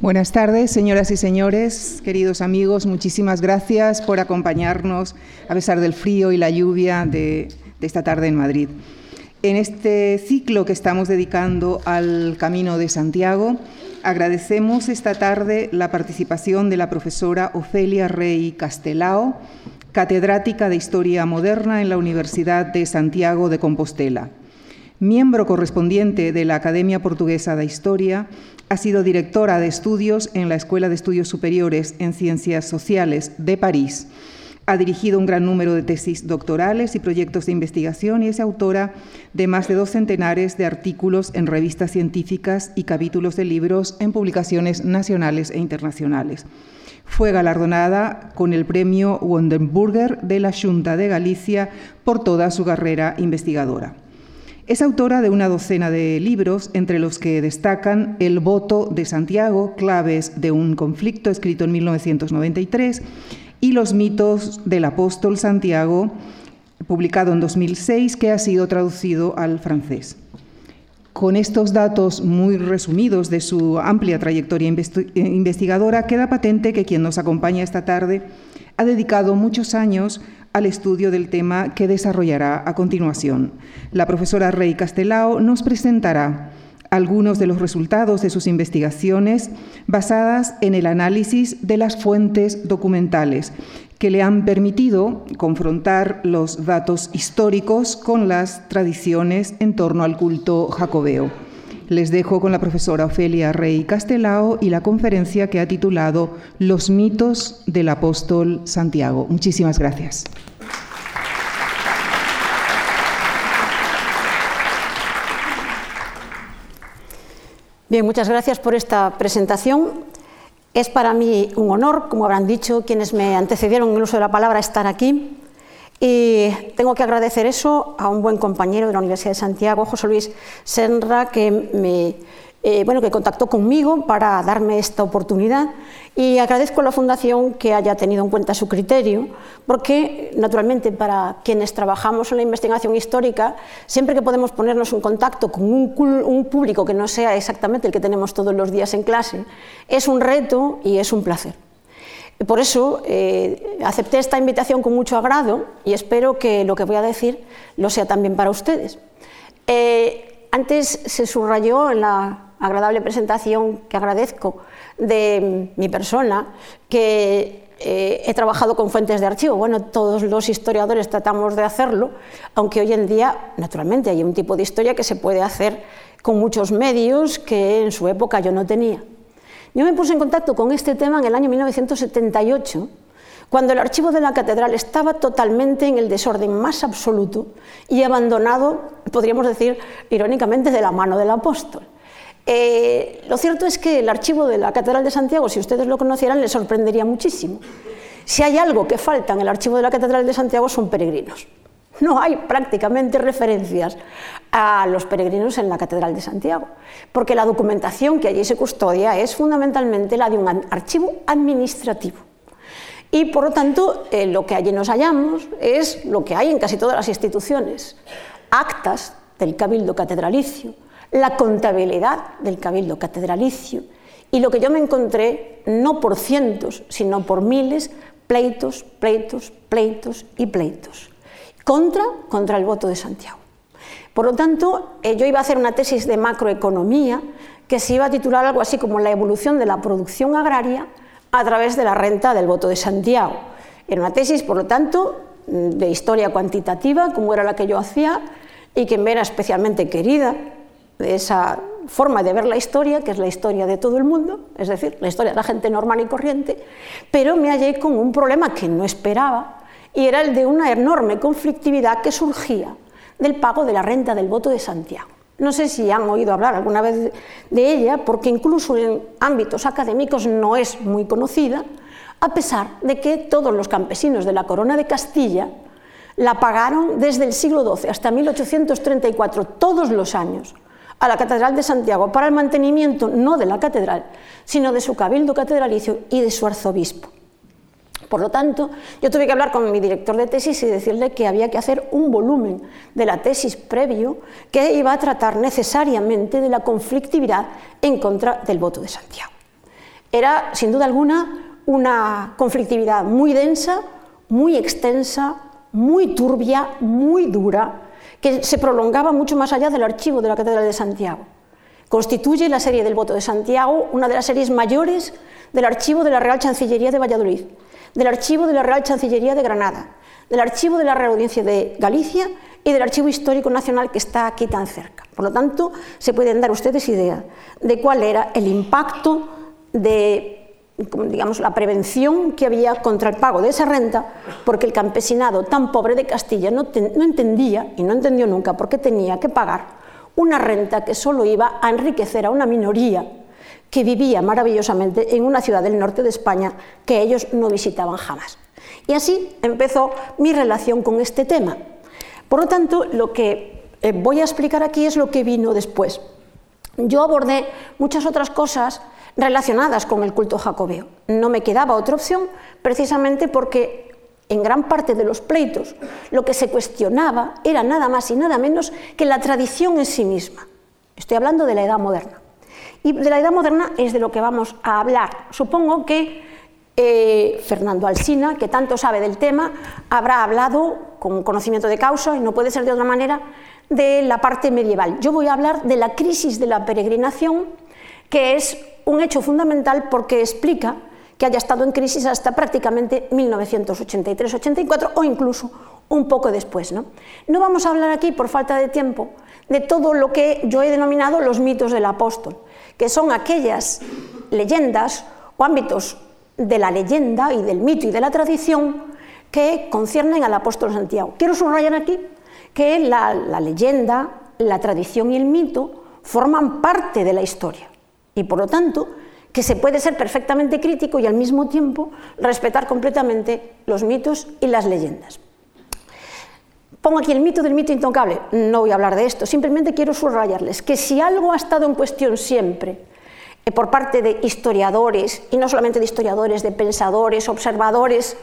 Buenas tardes, señoras y señores, queridos amigos, muchísimas gracias por acompañarnos a pesar del frío y la lluvia de, de esta tarde en Madrid. En este ciclo que estamos dedicando al Camino de Santiago, agradecemos esta tarde la participación de la profesora Ofelia Rey Castelao, catedrática de Historia Moderna en la Universidad de Santiago de Compostela. Miembro correspondiente de la Academia Portuguesa de Historia, ha sido directora de estudios en la Escuela de Estudios Superiores en Ciencias Sociales de París. Ha dirigido un gran número de tesis doctorales y proyectos de investigación y es autora de más de dos centenares de artículos en revistas científicas y capítulos de libros en publicaciones nacionales e internacionales. Fue galardonada con el premio Wondenburger de la Junta de Galicia por toda su carrera investigadora. Es autora de una docena de libros, entre los que destacan El voto de Santiago, claves de un conflicto, escrito en 1993, y Los mitos del apóstol Santiago, publicado en 2006, que ha sido traducido al francés. Con estos datos muy resumidos de su amplia trayectoria investigadora, queda patente que quien nos acompaña esta tarde ha dedicado muchos años al estudio del tema que desarrollará a continuación. La profesora Rey Castelao nos presentará algunos de los resultados de sus investigaciones basadas en el análisis de las fuentes documentales que le han permitido confrontar los datos históricos con las tradiciones en torno al culto jacobeo. Les dejo con la profesora Ofelia Rey Castelao y la conferencia que ha titulado Los mitos del apóstol Santiago. Muchísimas gracias. Bien, muchas gracias por esta presentación. Es para mí un honor, como habrán dicho quienes me antecedieron en el uso de la palabra, estar aquí. Y tengo que agradecer eso a un buen compañero de la Universidad de Santiago, José Luis Senra, que me eh, bueno, que contactó conmigo para darme esta oportunidad y agradezco a la Fundación que haya tenido en cuenta su criterio, porque naturalmente para quienes trabajamos en la investigación histórica, siempre que podemos ponernos en contacto con un, un público que no sea exactamente el que tenemos todos los días en clase, es un reto y es un placer. Por eso eh, acepté esta invitación con mucho agrado y espero que lo que voy a decir lo sea también para ustedes. Eh, antes se subrayó en la agradable presentación que agradezco de mi persona, que eh, he trabajado con fuentes de archivo. Bueno, todos los historiadores tratamos de hacerlo, aunque hoy en día, naturalmente, hay un tipo de historia que se puede hacer con muchos medios que en su época yo no tenía. Yo me puse en contacto con este tema en el año 1978, cuando el archivo de la catedral estaba totalmente en el desorden más absoluto y abandonado, podríamos decir irónicamente, de la mano del apóstol. Eh, lo cierto es que el archivo de la Catedral de Santiago, si ustedes lo conocieran, les sorprendería muchísimo. Si hay algo que falta en el archivo de la Catedral de Santiago son peregrinos. No hay prácticamente referencias a los peregrinos en la Catedral de Santiago, porque la documentación que allí se custodia es fundamentalmente la de un archivo administrativo. Y por lo tanto, eh, lo que allí nos hallamos es lo que hay en casi todas las instituciones, actas del cabildo catedralicio, la contabilidad del cabildo catedralicio, y lo que yo me encontré, no por cientos, sino por miles, pleitos, pleitos, pleitos y pleitos contra, contra el voto de Santiago. Por lo tanto, eh, yo iba a hacer una tesis de macroeconomía que se iba a titular algo así como la evolución de la producción agraria a través de la renta del voto de Santiago. Era una tesis, por lo tanto, de historia cuantitativa, como era la que yo hacía, y que me era especialmente querida, de esa forma de ver la historia, que es la historia de todo el mundo, es decir, la historia de la gente normal y corriente, pero me hallé con un problema que no esperaba, y era el de una enorme conflictividad que surgía del pago de la renta del voto de Santiago. No sé si han oído hablar alguna vez de ella, porque incluso en ámbitos académicos no es muy conocida, a pesar de que todos los campesinos de la corona de Castilla la pagaron desde el siglo XII hasta 1834, todos los años, a la Catedral de Santiago para el mantenimiento no de la catedral, sino de su cabildo catedralicio y de su arzobispo. Por lo tanto, yo tuve que hablar con mi director de tesis y decirle que había que hacer un volumen de la tesis previo que iba a tratar necesariamente de la conflictividad en contra del voto de Santiago. Era, sin duda alguna, una conflictividad muy densa, muy extensa, muy turbia, muy dura, que se prolongaba mucho más allá del archivo de la Catedral de Santiago. Constituye la serie del voto de Santiago una de las series mayores del archivo de la Real Chancillería de Valladolid, del archivo de la Real Chancillería de Granada, del archivo de la Real Audiencia de Galicia y del Archivo Histórico Nacional que está aquí tan cerca. Por lo tanto, se pueden dar ustedes idea de cuál era el impacto de digamos, la prevención que había contra el pago de esa renta, porque el campesinado tan pobre de Castilla no, entendía, y no entendió nunca, por qué tenía que pagar una renta que solo iba a enriquecer a una minoría que vivía maravillosamente en una ciudad del norte de España que ellos no visitaban jamás. Y así empezó mi relación con este tema. Por lo tanto, lo que eh, voy a explicar aquí es lo que vino después. Yo abordé muchas otras cosas relacionadas con el culto jacobeo. No me quedaba otra opción precisamente porque en gran parte de los pleitos lo que se cuestionaba era nada más y nada menos que la tradición en sí misma. Estoy hablando de la edad moderna. Y de la edad moderna es de lo que vamos a hablar. Supongo que eh, Fernando Alsina, que tanto sabe del tema, habrá hablado con conocimiento de causa, y no puede ser de otra manera, de la parte medieval. Yo voy a hablar de la crisis de la peregrinación, que es un hecho fundamental porque explica que haya estado en crisis hasta prácticamente 1983-84 o incluso un poco después. ¿no? no vamos a hablar aquí, por falta de tiempo, de todo lo que yo he denominado los mitos del apóstol, que son aquellas leyendas o ámbitos de la leyenda y del mito y de la tradición que conciernen al apóstol Santiago. Quiero subrayar aquí que la, la leyenda, la tradición y el mito forman parte de la historia y por lo tanto que se puede ser perfectamente crítico y al mismo tiempo respetar completamente los mitos y las leyendas. Pongo aquí el mito del mito intocable. No voy a hablar de esto, simplemente quiero subrayarles que si algo ha estado en cuestión siempre eh, por parte de historiadores, y no solamente de historiadores, de pensadores, observadores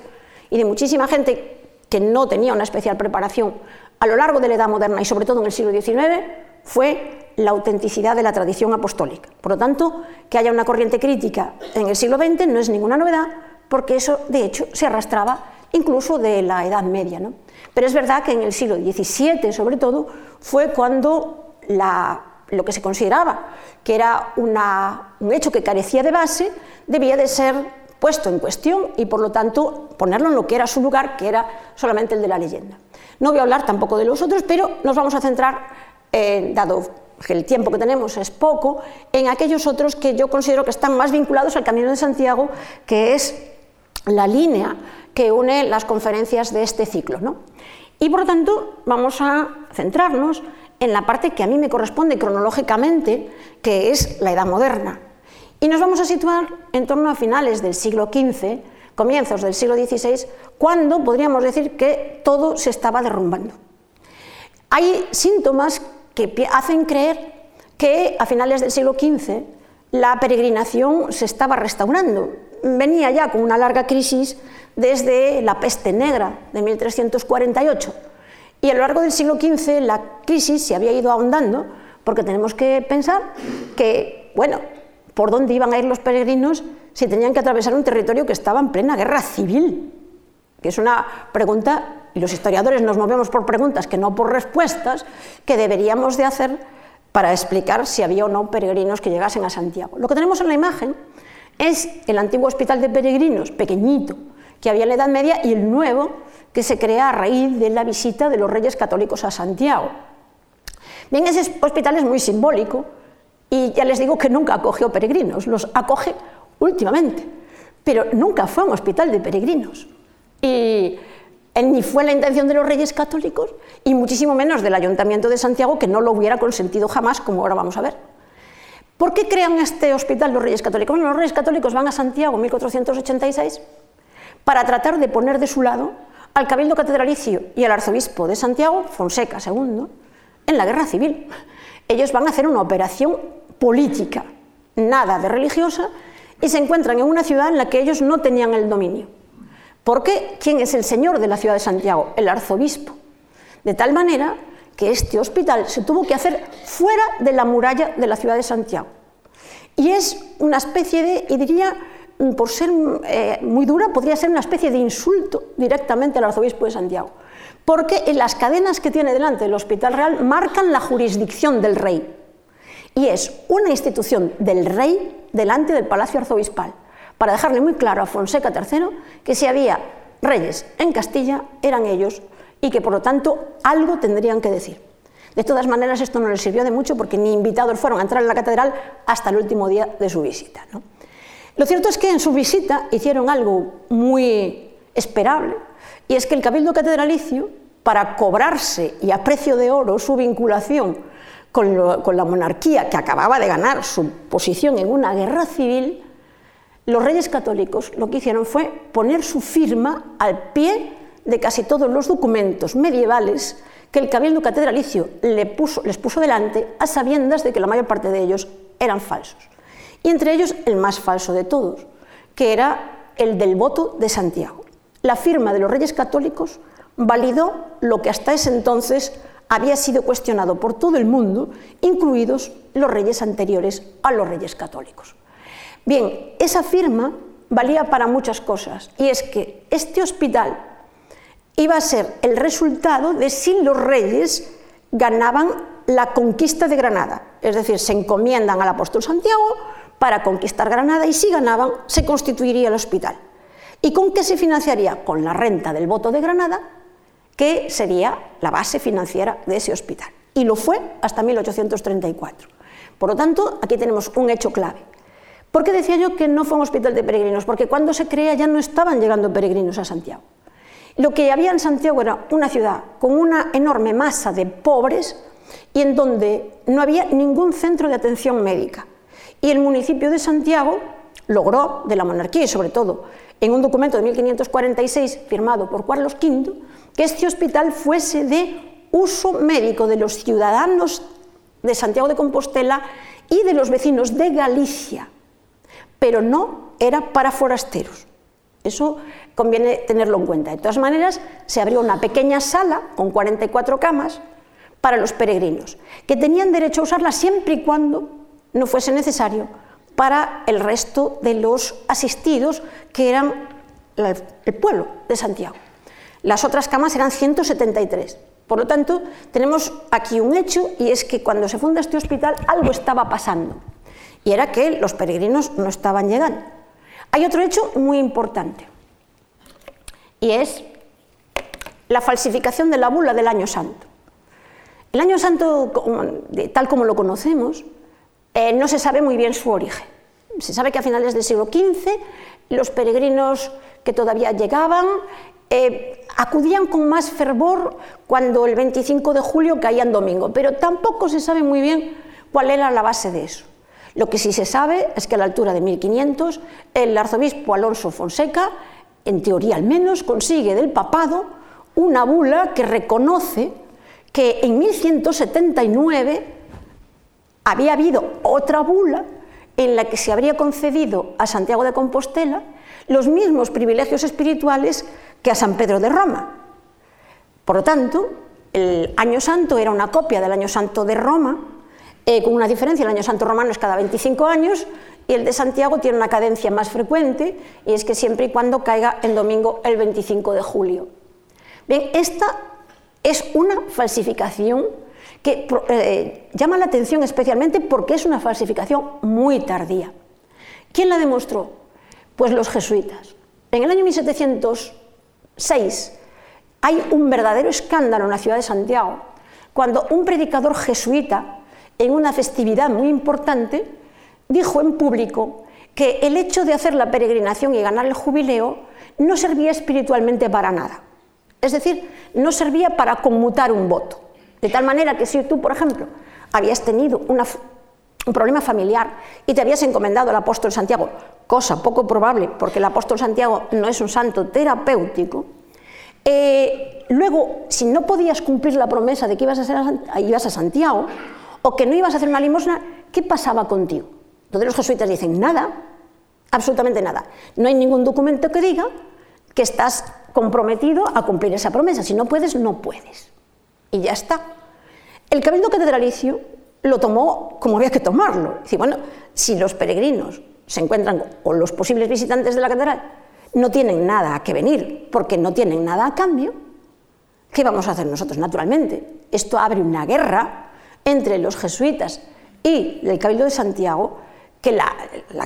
y de muchísima gente que no tenía una especial preparación a lo largo de la Edad Moderna y sobre todo en el siglo XIX, fue la autenticidad de la tradición apostólica. Por lo tanto, que haya una corriente crítica en el siglo XX no es ninguna novedad, porque eso, de hecho, se arrastraba incluso de la Edad Media. ¿no? Pero es verdad que en el siglo XVII, sobre todo, fue cuando lo que se consideraba que era un hecho que carecía de base, debía de ser puesto en cuestión y, por lo tanto, ponerlo en lo que era su lugar, que era solamente el de la leyenda. No voy a hablar tampoco de los otros, pero nos vamos a centrar, eh, dado que el tiempo que tenemos es poco, en aquellos otros que yo considero que están más vinculados al Camino de Santiago, que es la línea que une las conferencias de este ciclo. ¿no? Y por tanto vamos a centrarnos en la parte que a mí me corresponde cronológicamente, que es la Edad Moderna. Y nos vamos a situar en torno a finales del siglo XV, comienzos del siglo XVI, cuando podríamos decir que todo se estaba derrumbando. Hay síntomas que hacen creer que a finales del siglo XV la peregrinación se estaba restaurando. Venía ya con una larga crisis desde la peste negra de 1348 y a lo largo del siglo XV la crisis se había ido ahondando porque tenemos que pensar que, bueno, ¿por dónde iban a ir los peregrinos si tenían que atravesar un territorio que estaba en plena guerra civil? Que es una pregunta y los historiadores nos movemos por preguntas que no por respuestas, que deberíamos de hacer para explicar si había o no peregrinos que llegasen a Santiago. Lo que tenemos en la imagen es el antiguo hospital de peregrinos, pequeñito, que había en la Edad Media, y el nuevo, que se crea a raíz de la visita de los reyes católicos a Santiago. Bien, ese hospital es muy simbólico, y ya les digo que nunca acogió peregrinos, los acoge últimamente, pero nunca fue un hospital de peregrinos. Y ni fue la intención de los reyes católicos y muchísimo menos del Ayuntamiento de Santiago, que no lo hubiera consentido jamás, como ahora vamos a ver. ¿Por qué crean este hospital los reyes católicos? Bueno, los reyes católicos van a Santiago en 1486 para tratar de poner de su lado al cabildo catedralicio y al arzobispo de Santiago, Fonseca II, en la guerra civil. Ellos van a hacer una operación política, nada de religiosa, y se encuentran en una ciudad en la que ellos no tenían el dominio. ¿Por qué? ¿Quién es el señor de la ciudad de Santiago? El arzobispo. De tal manera que este hospital se tuvo que hacer fuera de la muralla de la ciudad de Santiago. Y es una especie de, y diría, por ser eh, muy dura, podría ser una especie de insulto directamente al arzobispo de Santiago, porque las cadenas que tiene delante el Hospital Real marcan la jurisdicción del rey, y es una institución del rey delante del Palacio Arzobispal, para dejarle muy claro a Fonseca III que si había reyes en Castilla, eran ellos, y que por lo tanto algo tendrían que decir. De todas maneras, esto no les sirvió de mucho porque ni invitados fueron a entrar en la catedral hasta el último día de su visita. Lo cierto es que en su visita hicieron algo muy esperable, y es que el Cabildo Catedralicio, para cobrarse y a precio de oro su vinculación con, la monarquía que acababa de ganar su posición en una guerra civil, los reyes católicos lo que hicieron fue poner su firma al pie de casi todos los documentos medievales que el cabildo catedralicio les puso delante a sabiendas de que la mayor parte de ellos eran falsos. Y entre ellos el más falso de todos, que era el del voto de Santiago. La firma de los reyes católicos validó lo que hasta ese entonces había sido cuestionado por todo el mundo, incluidos los reyes anteriores a los reyes católicos. Bien, esa firma valía para muchas cosas, y es que este hospital iba a ser el resultado de si los reyes ganaban la conquista de Granada. Es decir, se encomiendan al apóstol Santiago para conquistar Granada y si ganaban se constituiría el hospital. ¿Y con qué se financiaría? Con la renta del voto de Granada, que sería la base financiera de ese hospital. Y lo fue hasta 1834. Por lo tanto, aquí tenemos un hecho clave. ¿Por qué decía yo que no fue un hospital de peregrinos? Porque cuando se crea ya no estaban llegando peregrinos a Santiago. Lo que había en Santiago era una ciudad con una enorme masa de pobres y en donde no había ningún centro de atención médica. Y el municipio de Santiago logró, de la monarquía y sobre todo en un documento de 1546 firmado por Carlos V, que este hospital fuese de uso médico de los ciudadanos de Santiago de Compostela y de los vecinos de Galicia, pero no era para forasteros. Eso conviene tenerlo en cuenta. De todas maneras, se abrió una pequeña sala con 44 camas para los peregrinos, que tenían derecho a usarla siempre y cuando no fuese necesario para el resto de los asistidos, que eran el pueblo de Santiago. Las otras camas eran 173. Por lo tanto, tenemos aquí un hecho y es que cuando se funda este hospital algo estaba pasando y era que los peregrinos no estaban llegando. Hay otro hecho muy importante y es la falsificación de la bula del Año Santo. El Año Santo, tal como lo conocemos, eh, no se sabe muy bien su origen. Se sabe que a finales del siglo XV los peregrinos que todavía llegaban eh, acudían con más fervor cuando el 25 de julio caía en domingo, pero tampoco se sabe muy bien cuál era la base de eso. Lo que sí se sabe es que a la altura de 1500 el arzobispo Alonso Fonseca en teoría al menos, consigue del papado una bula que reconoce que en 1179 había habido otra bula en la que se habría concedido a Santiago de Compostela los mismos privilegios espirituales que a San Pedro de Roma. Por lo tanto, el Año Santo era una copia del Año Santo de Roma, eh, con una diferencia, el Año Santo romano es cada 25 años y el de Santiago tiene una cadencia más frecuente y es que siempre y cuando caiga el domingo el 25 de julio. Bien, esta es una falsificación que eh, llama la atención especialmente porque es una falsificación muy tardía. ¿Quién la demostró? Pues los jesuitas. En el año 1706 hay un verdadero escándalo en la ciudad de Santiago cuando un predicador jesuita en una festividad muy importante dijo en público que el hecho de hacer la peregrinación y ganar el jubileo no servía espiritualmente para nada. Es decir, no servía para conmutar un voto. De tal manera que si tú, por ejemplo, habías tenido un problema familiar y te habías encomendado al apóstol Santiago, cosa poco probable porque el apóstol Santiago no es un santo terapéutico, eh, luego, si no podías cumplir la promesa de que ibas a, ser, ibas a Santiago o que no ibas a hacer una limosna, ¿qué pasaba contigo? Entonces los jesuitas dicen nada, absolutamente nada. No hay ningún documento que diga que estás comprometido a cumplir esa promesa. Si no puedes, no puedes. Y ya está. El Cabildo Catedralicio lo tomó como había que tomarlo. Dice, bueno, si los peregrinos se encuentran con los posibles visitantes de la catedral, no tienen nada que venir porque no tienen nada a cambio, ¿qué vamos a hacer nosotros? Naturalmente, esto abre una guerra entre los jesuitas y el Cabildo de Santiago, que la,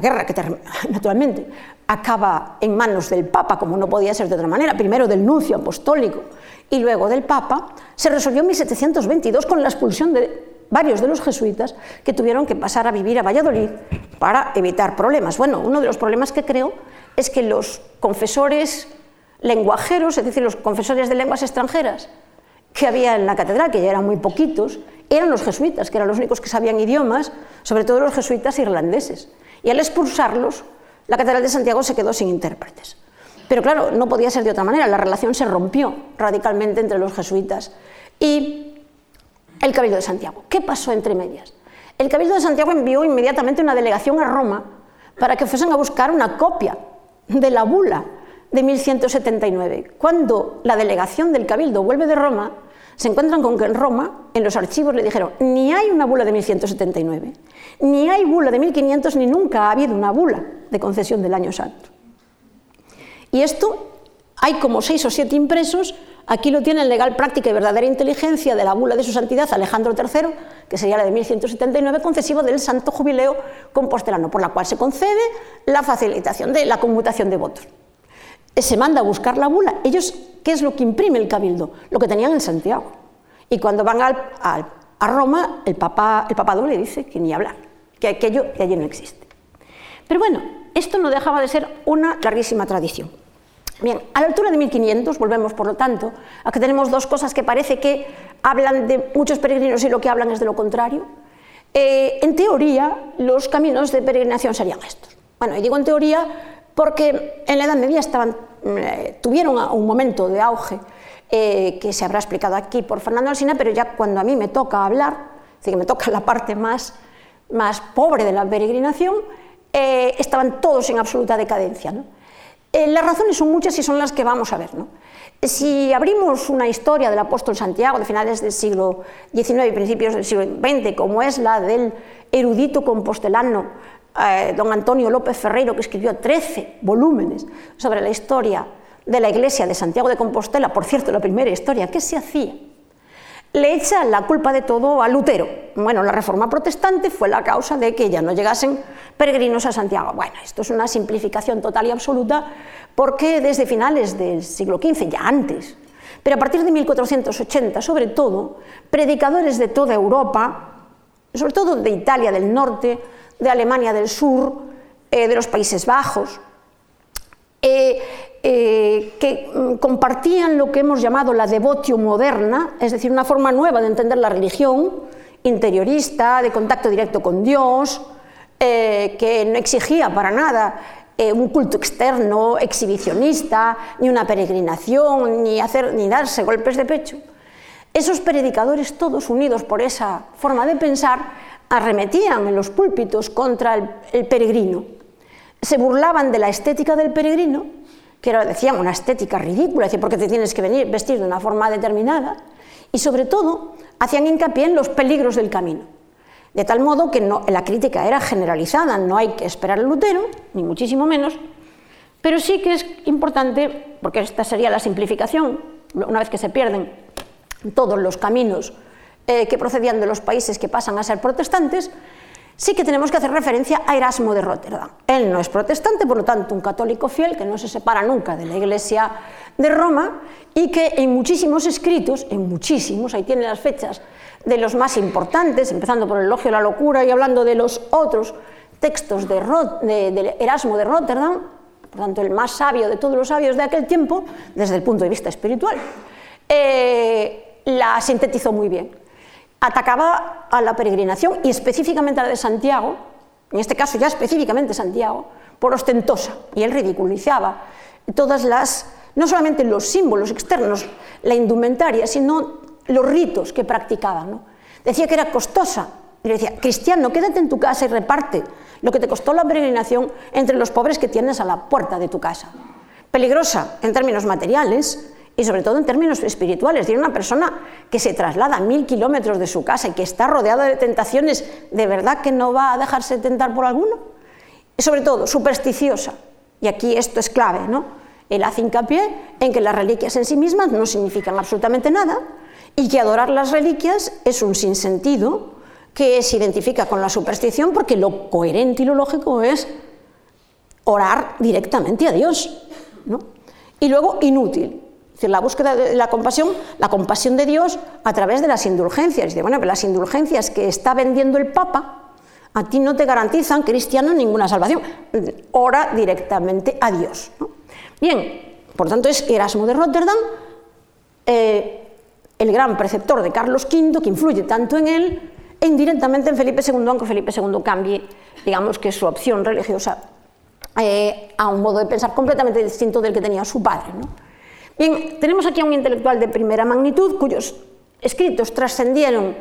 guerra que naturalmente acaba en manos del Papa, como no podía ser de otra manera, primero del nuncio apostólico y luego del Papa, se resolvió en 1722 con la expulsión de varios de los jesuitas que tuvieron que pasar a vivir a Valladolid para evitar problemas. Bueno, uno de los problemas que creo es que los confesores lenguajeros, es decir, los confesores de lenguas extranjeras que había en la catedral, que ya eran muy poquitos, eran los jesuitas, que eran los únicos que sabían idiomas, sobre todo los jesuitas irlandeses. Y al expulsarlos, la catedral de Santiago se quedó sin intérpretes. Pero claro, no podía ser de otra manera, la relación se rompió radicalmente entre los jesuitas y el Cabildo de Santiago. ¿Qué pasó entre medias? El Cabildo de Santiago envió inmediatamente una delegación a Roma para que fuesen a buscar una copia de la bula de 1179. Cuando la delegación del Cabildo vuelve de Roma, se encuentran con que en Roma, en los archivos, le dijeron, ni hay una bula de 1179, ni hay bula de 1500, ni nunca ha habido una bula de concesión del año santo. Y esto hay como seis o siete impresos, aquí lo tienen legal práctica y verdadera inteligencia de la bula de su santidad Alejandro III, que sería la de 1179, concesivo del santo jubileo compostelano, por la cual se concede la facilitación de la conmutación de votos. Eh, se manda a buscar la bula. Ellos, ¿qué es lo que imprime el cabildo? Lo que tenían en Santiago. Y cuando van a Roma, el, el papado le dice que ni hablar, que aquello que allí no existe. Pero bueno, esto no dejaba de ser una larguísima tradición. Bien, a la altura de 1500 volvemos, por lo tanto, a que tenemos dos cosas que parece que hablan de muchos peregrinos y lo que hablan es de lo contrario. Eh, en teoría, los caminos de peregrinación serían estos. Bueno, y digo en teoría porque en la Edad Media estaban, eh, tuvieron un momento de auge eh, que se habrá explicado aquí por Fernando Alsina, pero ya cuando a mí me toca hablar, es decir, que me toca la parte más, más pobre de la peregrinación, estaban todos en absoluta decadencia. Las razones son muchas y son las que vamos a ver. Si abrimos una historia del apóstol Santiago de finales del siglo XIX y principios del siglo XX, como es la del erudito compostelano eh, don Antonio López Ferreiro, que escribió 13 volúmenes sobre la historia de la iglesia de Santiago de Compostela, por cierto, la primera historia, ¿qué se hacía? Le echa la culpa de todo a Lutero. Bueno, la reforma protestante fue la causa de que ya no llegasen peregrinos a Santiago. Bueno, esto es una simplificación total y absoluta porque desde finales del siglo XV, ya antes, pero a partir de 1480, sobre todo, predicadores de toda Europa, sobre todo de Italia del norte, de Alemania del Sur, eh, de los Países Bajos, eh, eh, que mm, compartían lo que hemos llamado la devotio moderna, es decir, una forma nueva de entender la religión, interiorista, de contacto directo con Dios, que no exigía para nada un culto externo, exhibicionista, ni una peregrinación, ni, hacer, ni darse golpes de pecho. Esos predicadores, todos unidos por esa forma de pensar, arremetían en los púlpitos contra el, peregrino. Se burlaban de la estética del peregrino, que era, decían, una estética ridícula, porque te tienes que venir vestir de una forma determinada, y sobre todo hacían hincapié en los peligros del camino. De tal modo que la crítica era generalizada, no hay que esperar al Lutero, ni muchísimo menos, pero sí que es importante, porque esta sería la simplificación, una vez que se pierden todos los caminos eh, que procedían de los países que pasan a ser protestantes, sí que tenemos que hacer referencia a Erasmo de Rotterdam. Él no es protestante, por lo tanto, un católico fiel que no se separa nunca de la Iglesia de Roma y que en muchísimos escritos, en muchísimos, ahí tiene las fechas de los más importantes, empezando por el Elogio de la Locura y hablando de los otros textos de, Erasmo de Rotterdam, por tanto, el más sabio de todos los sabios de aquel tiempo, desde el punto de vista espiritual, eh, la sintetizó muy bien atacaba a la peregrinación y específicamente a la de Santiago, en este caso ya específicamente Santiago, por ostentosa, y él ridiculizaba todas las, no solamente los símbolos externos, la indumentaria, sino los ritos que practicaban. Decía que era costosa, y le decía, cristiano, quédate en tu casa y reparte lo que te costó la peregrinación entre los pobres que tienes a la puerta de tu casa. Peligrosa en términos materiales y sobre todo en términos espirituales. Tiene una persona que se traslada mil kilómetros de su casa y que está rodeada de tentaciones, ¿de verdad que no va a dejarse tentar por alguno? Y sobre todo, supersticiosa. Y aquí esto es clave, ¿no? Él hace hincapié en que las reliquias en sí mismas no significan absolutamente nada y que adorar las reliquias es un sinsentido que se identifica con la superstición porque lo coherente y lo lógico es orar directamente a Dios. ¿no? Y luego, inútil. Decir, la búsqueda de la compasión, la compasión de Dios a través de las indulgencias. Dice, bueno, pero las indulgencias que está vendiendo el Papa a ti no te garantizan, cristiano, ninguna salvación. Ora directamente a Dios. Bien, por tanto es Erasmo de Rotterdam, eh, el gran preceptor de Carlos V, que influye tanto en él, e indirectamente en Felipe II, aunque Felipe II cambie, digamos que su opción religiosa eh, a un modo de pensar completamente distinto del que tenía su padre. Tenemos aquí a un intelectual de primera magnitud cuyos escritos trascendieron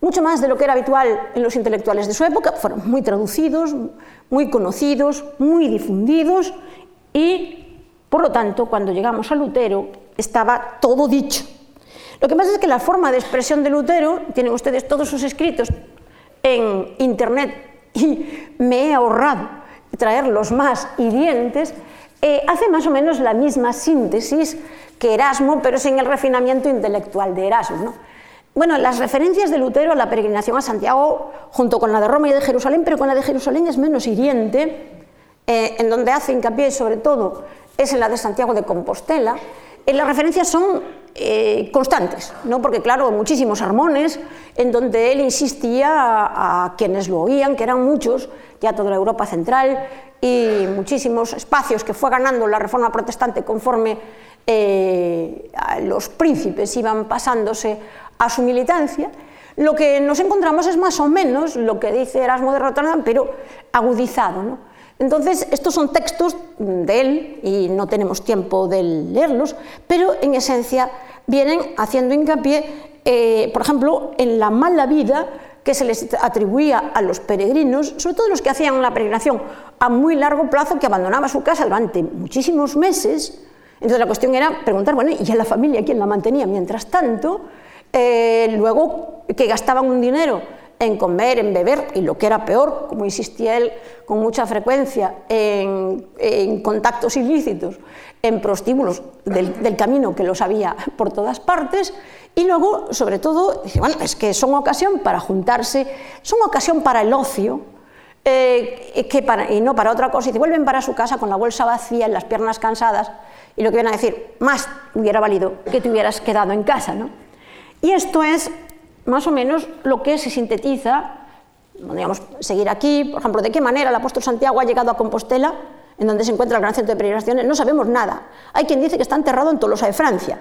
mucho más de lo que era habitual en los intelectuales de su época, fueron muy traducidos, muy conocidos, muy difundidos y, por lo tanto, cuando llegamos a Lutero estaba todo dicho. Lo que pasa es que la forma de expresión de Lutero, tienen ustedes todos sus escritos en Internet y me he ahorrado traer los más hirientes, eh, hace más o menos la misma síntesis que Erasmo, pero sin el refinamiento intelectual de Erasmo. Bueno, las referencias de Lutero a la peregrinación a Santiago, junto con la de Roma y de Jerusalén, pero con la de Jerusalén es menos hiriente, eh, en donde hace hincapié sobre todo es en la de Santiago de Compostela, en las referencias son eh, constantes, ¿no? porque claro, muchísimos sermones en donde él insistía a, quienes lo oían, que eran muchos, ya toda la Europa central, y muchísimos espacios que fue ganando la reforma protestante conforme eh, los príncipes iban pasándose a su militancia, lo que nos encontramos es más o menos lo que dice Erasmo de Rotterdam, pero agudizado. ¿no? Entonces, estos son textos de él y no tenemos tiempo de leerlos, pero en esencia vienen haciendo hincapié, eh, por ejemplo, en la mala vida que se les atribuía a los peregrinos, sobre todo los que hacían una peregrinación a muy largo plazo, que abandonaba su casa durante muchísimos meses. Entonces la cuestión era preguntar, bueno, ¿y a la familia quién la mantenía? Mientras tanto, eh, luego que gastaban un dinero en comer, en beber, y lo que era peor, como insistía él con mucha frecuencia, en, contactos ilícitos, en prostíbulos del, camino que los había por todas partes, y luego, sobre todo, bueno, es que son ocasión para juntarse, son ocasión para el ocio, eh, y no para otra cosa, y se vuelven para su casa con la bolsa vacía, las piernas cansadas, y lo que vienen a decir, más hubiera valido que te hubieras quedado en casa, ¿no? Y esto es más o menos lo que se sintetiza, podríamos seguir aquí, por ejemplo, de qué manera el apóstol Santiago ha llegado a Compostela, en donde se encuentra el gran centro de peregrinaciones, no sabemos nada. Hay quien dice que está enterrado en Tolosa de Francia,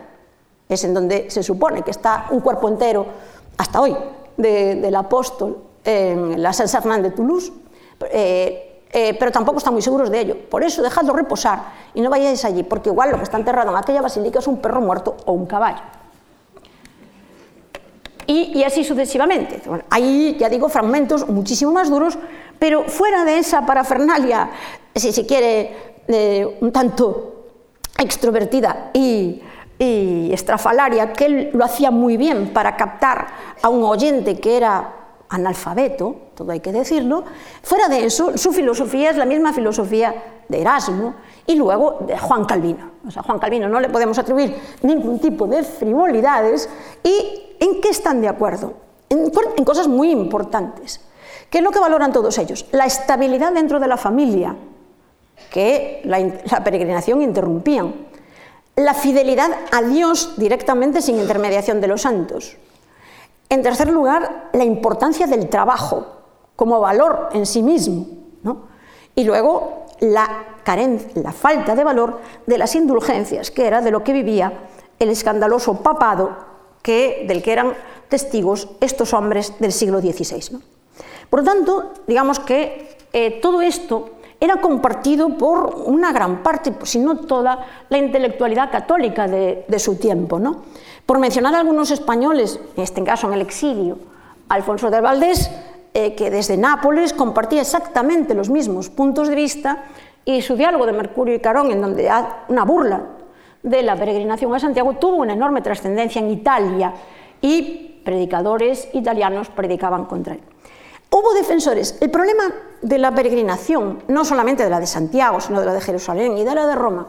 es en donde se supone que está un cuerpo entero, hasta hoy, del apóstol en la Saint-Sernin de Toulouse, eh, eh, pero tampoco están muy seguros de ello. Por eso dejadlo reposar y no vayáis allí, porque igual lo que está enterrado en aquella basílica es un perro muerto o un caballo. Y, así sucesivamente. hay, ya digo, fragmentos muchísimo más duros, pero fuera de esa parafernalia, si se quiere, eh, un tanto extrovertida y, y estrafalaria, que él lo hacía muy bien para captar a un oyente que era analfabeto, todo hay que decirlo, fuera de eso, su filosofía es la misma filosofía de Erasmo y luego de Juan Calvino. O sea, a Juan Calvino no le podemos atribuir ningún tipo de frivolidades y ¿En qué están de acuerdo? En, cosas muy importantes. ¿Qué es lo que valoran todos ellos? La estabilidad dentro de la familia, que la, peregrinación interrumpían. La fidelidad a Dios directamente sin intermediación de los santos. En tercer lugar, la importancia del trabajo como valor en sí mismo. Y luego, la, carencia, la falta de valor de las indulgencias, que era de lo que vivía el escandaloso papado que, del que eran testigos estos hombres del siglo XVI. Por lo tanto, digamos que eh, todo esto era compartido por una gran parte, si no toda, la intelectualidad católica de, su tiempo. Por mencionar algunos españoles, en este caso en el exilio, Alfonso de Valdés, eh, que desde Nápoles compartía exactamente los mismos puntos de vista, y su diálogo de Mercurio y Carón, en donde hay una burla de la peregrinación a Santiago tuvo una enorme trascendencia en Italia y predicadores italianos predicaban contra él. Hubo defensores. El problema de la peregrinación, no solamente de la de Santiago, sino de la de Jerusalén y de la de Roma,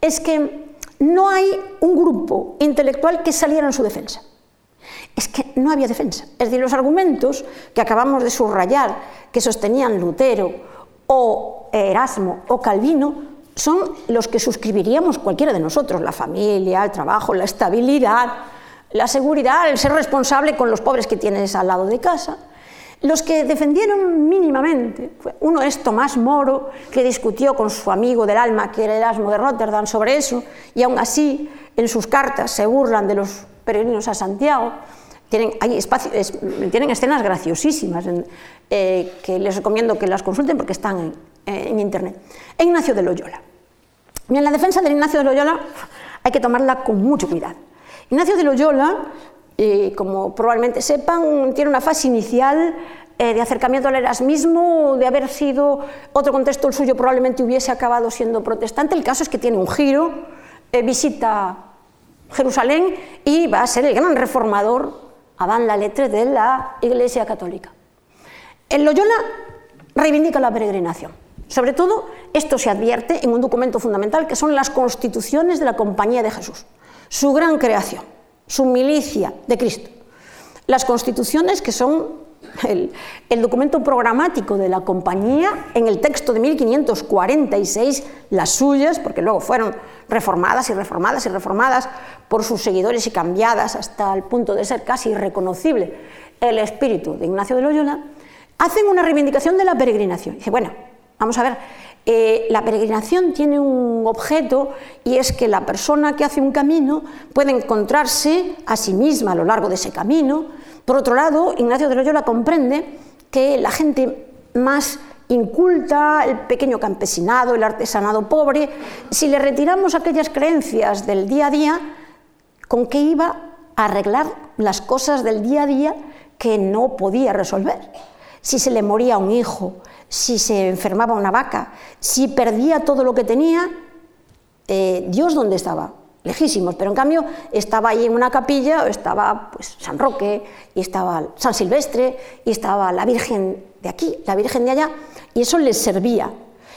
es que no hay un grupo intelectual que saliera en su defensa. Es que no había defensa. Es decir, los argumentos que acabamos de subrayar, que sostenían Lutero o Erasmo o Calvino, son los que suscribiríamos cualquiera de nosotros, la familia, el trabajo, la estabilidad, la seguridad, el ser responsable con los pobres que tienes al lado de casa. Los que defendieron mínimamente, uno es Tomás Moro, que discutió con su amigo del alma, que era Erasmo de Rotterdam, sobre eso, y aún así en sus cartas se burlan de los peregrinos a Santiago. Tienen, hay tienen escenas graciosísimas eh, que les recomiendo que las consulten porque están en Internet. Ignacio de Loyola. en la defensa del Ignacio de Loyola hay que tomarla con mucho cuidado. Ignacio de Loyola como probablemente sepan, tiene una fase inicial eh, de acercamiento al erasmismo, de haber sido otro contexto el suyo, probablemente hubiese acabado siendo protestante. El caso es que tiene un giro, eh, visita Jerusalén y va a ser el gran reformador, Adán la letra de la Iglesia Católica. En Loyola reivindica la peregrinación. Sobre todo, esto se advierte en un documento fundamental que son las constituciones de la Compañía de Jesús, su gran creación su milicia de Cristo. Las constituciones, que son el, documento programático de la compañía, en el texto de 1546, las suyas, porque luego fueron reformadas y reformadas y reformadas por sus seguidores y cambiadas hasta el punto de ser casi irreconocible el espíritu de Ignacio de Loyola, hacen una reivindicación de la peregrinación. Dice, bueno, vamos a ver, eh, la peregrinación tiene un objeto y es que la persona que hace un camino puede encontrarse a sí misma a lo largo de ese camino. Por otro lado, Ignacio de Loyola comprende que la gente más inculta, el pequeño campesinado, el artesanado pobre, si le retiramos aquellas creencias del día a día, ¿con qué iba a arreglar las cosas del día a día que no podía resolver? Si se le moría un hijo, si se enfermaba una vaca, si perdía todo lo que tenía, eh, Dios dónde estaba, lejísimos, pero en cambio estaba ahí en una capilla, estaba pues, San Roque, y estaba San Silvestre, y estaba la Virgen de aquí, la Virgen de allá, y eso les servía.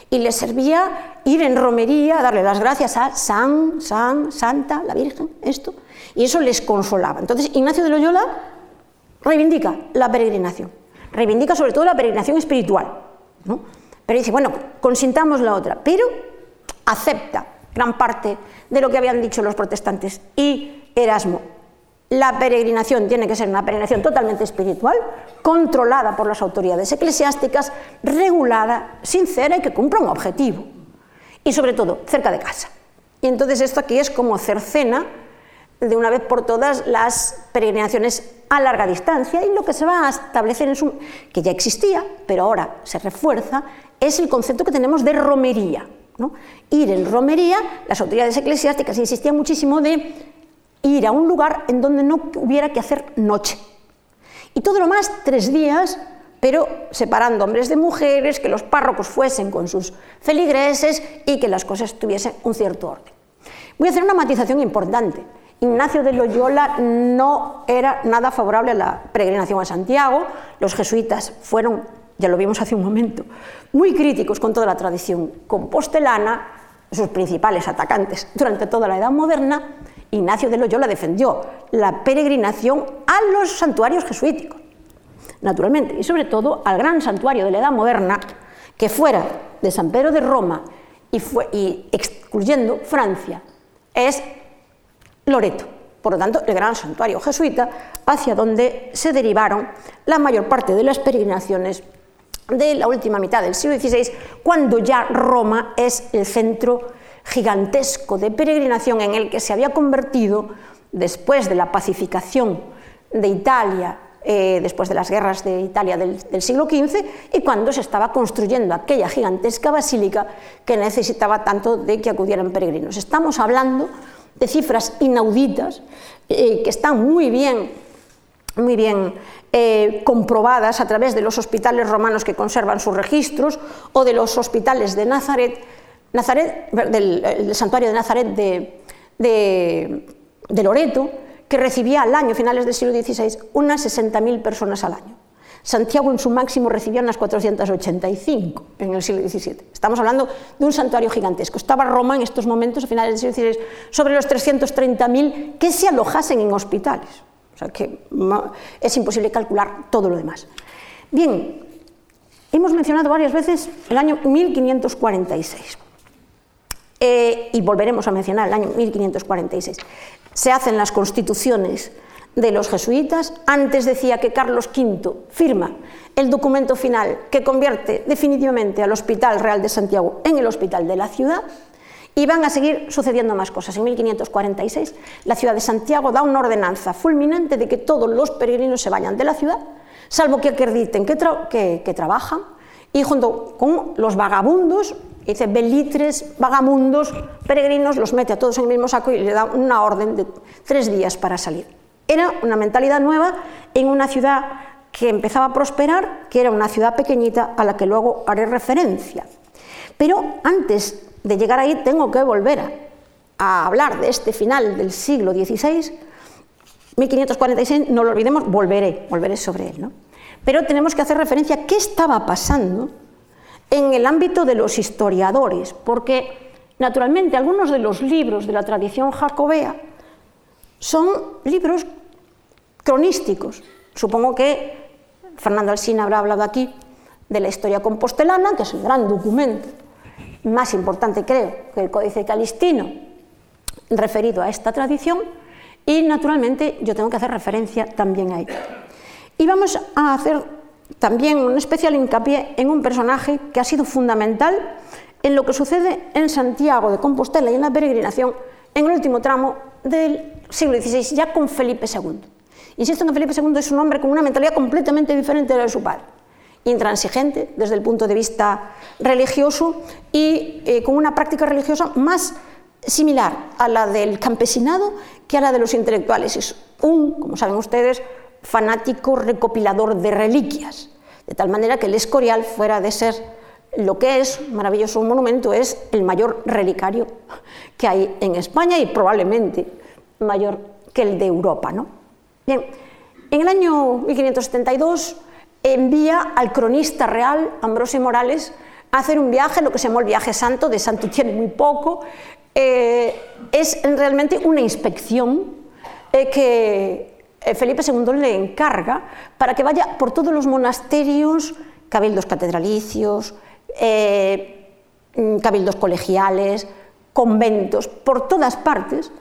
Y les servía ir en romería, darle las gracias a San, San, Santa, la Virgen, esto, y eso les consolaba. Entonces Ignacio de Loyola reivindica la peregrinación, reivindica sobre todo la peregrinación espiritual, pero dice, bueno, consintamos la otra, pero acepta gran parte de lo que habían dicho los protestantes y Erasmo. La peregrinación tiene que ser una peregrinación totalmente espiritual, controlada por las autoridades eclesiásticas, regulada, sincera y que cumpla un objetivo. Y sobre todo, cerca de casa. Y entonces esto aquí es como cercena de una vez por todas las peregrinaciones a larga distancia y lo que se va a establecer es un, que ya existía, pero ahora se refuerza, es el concepto que tenemos de romería. Ir en romería, las autoridades eclesiásticas insistían muchísimo de ir a un lugar en donde no hubiera que hacer noche. Y todo lo más, tres días, pero separando hombres de mujeres, que los párrocos fuesen con sus feligreses y que las cosas tuviesen un cierto orden. Voy a hacer una matización importante. Ignacio de Loyola no era nada favorable a la peregrinación a Santiago. Los jesuitas fueron, ya lo vimos hace un momento, muy críticos con toda la tradición compostelana, sus principales atacantes durante toda la Edad Moderna. Ignacio de Loyola defendió la peregrinación a los santuarios jesuíticos, naturalmente, y sobre todo al gran santuario de la Edad Moderna, que fuera de San Pedro de Roma y, excluyendo Francia, es Loreto, por lo tanto el gran santuario jesuita, hacia donde se derivaron la mayor parte de las peregrinaciones de la última mitad del siglo XVI, cuando ya Roma es el centro gigantesco de peregrinación en el que se había convertido, después de la pacificación de Italia, eh, después de las guerras de Italia del, del, siglo XV, y cuando se estaba construyendo aquella gigantesca basílica que necesitaba tanto de que acudieran peregrinos. Estamos hablando de cifras inauditas eh, que están muy bien, muy bien eh, comprobadas a través de los hospitales romanos que conservan sus registros o de los hospitales de Nazaret, Nazaret del, santuario de Nazaret de, de, de Loreto, que recibía al año, finales del siglo XVI, unas 60.000 personas al año. Santiago en su máximo recibía unas 485 en el siglo XVII. Estamos hablando de un santuario gigantesco. Estaba Roma en estos momentos, a finales del siglo XVI, sobre los 330.000 que se alojasen en hospitales. O sea que es imposible calcular todo lo demás. Bien, hemos mencionado varias veces el año 1546. Eh, y volveremos a mencionar el año 1546. Se hacen las constituciones de los jesuitas. Antes decía que Carlos V firma el documento final que convierte definitivamente al Hospital Real de Santiago en el Hospital de la Ciudad. Y van a seguir sucediendo más cosas. En 1546 la ciudad de Santiago da una ordenanza fulminante de que todos los peregrinos se vayan de la ciudad, salvo que acrediten que, trabajan, y junto con los vagabundos dice belitres, vagamundos, peregrinos, los mete a todos en el mismo saco y le da una orden de tres días para salir. Era una mentalidad nueva en una ciudad que empezaba a prosperar, que era una ciudad pequeñita a la que luego haré referencia. Pero antes de llegar ahí tengo que volver a, hablar de este final del siglo XVI, 1546, no lo olvidemos, volveré, volveré sobre él. ¿no? Pero tenemos que hacer referencia a qué estaba pasando en el ámbito de los historiadores, porque naturalmente algunos de los libros de la tradición jacobea son libros cronísticos. Supongo que Fernando Alsina habrá hablado aquí de la historia compostelana, que es el gran documento más importante, creo, que el Códice Calistino referido a esta tradición, y naturalmente yo tengo que hacer referencia también a ello. Y vamos a hacer también un especial hincapié en un personaje que ha sido fundamental en lo que sucede en Santiago de Compostela y en la peregrinación en el último tramo del siglo XVI, ya con Felipe II. Insisto en que Felipe II es un hombre con una mentalidad completamente diferente de la de su padre, intransigente desde el punto de vista religioso y eh, con una práctica religiosa más similar a la del campesinado que a la de los intelectuales. Es un, como saben ustedes, fanático recopilador de reliquias, de tal manera que el Escorial, fuera de ser lo que es, maravilloso monumento, es el mayor relicario que hay en España y probablemente mayor que el de Europa. ¿no? Bien, en el año 1572 envía al cronista real, Ambrosio Morales, a hacer un viaje, lo que se llamó el viaje santo, de santo tiene muy poco, eh, es realmente una inspección eh, que eh, Felipe II le encarga para que vaya por todos los monasterios, cabildos catedralicios, mm, cabildos colegiales, conventos, por todas partes,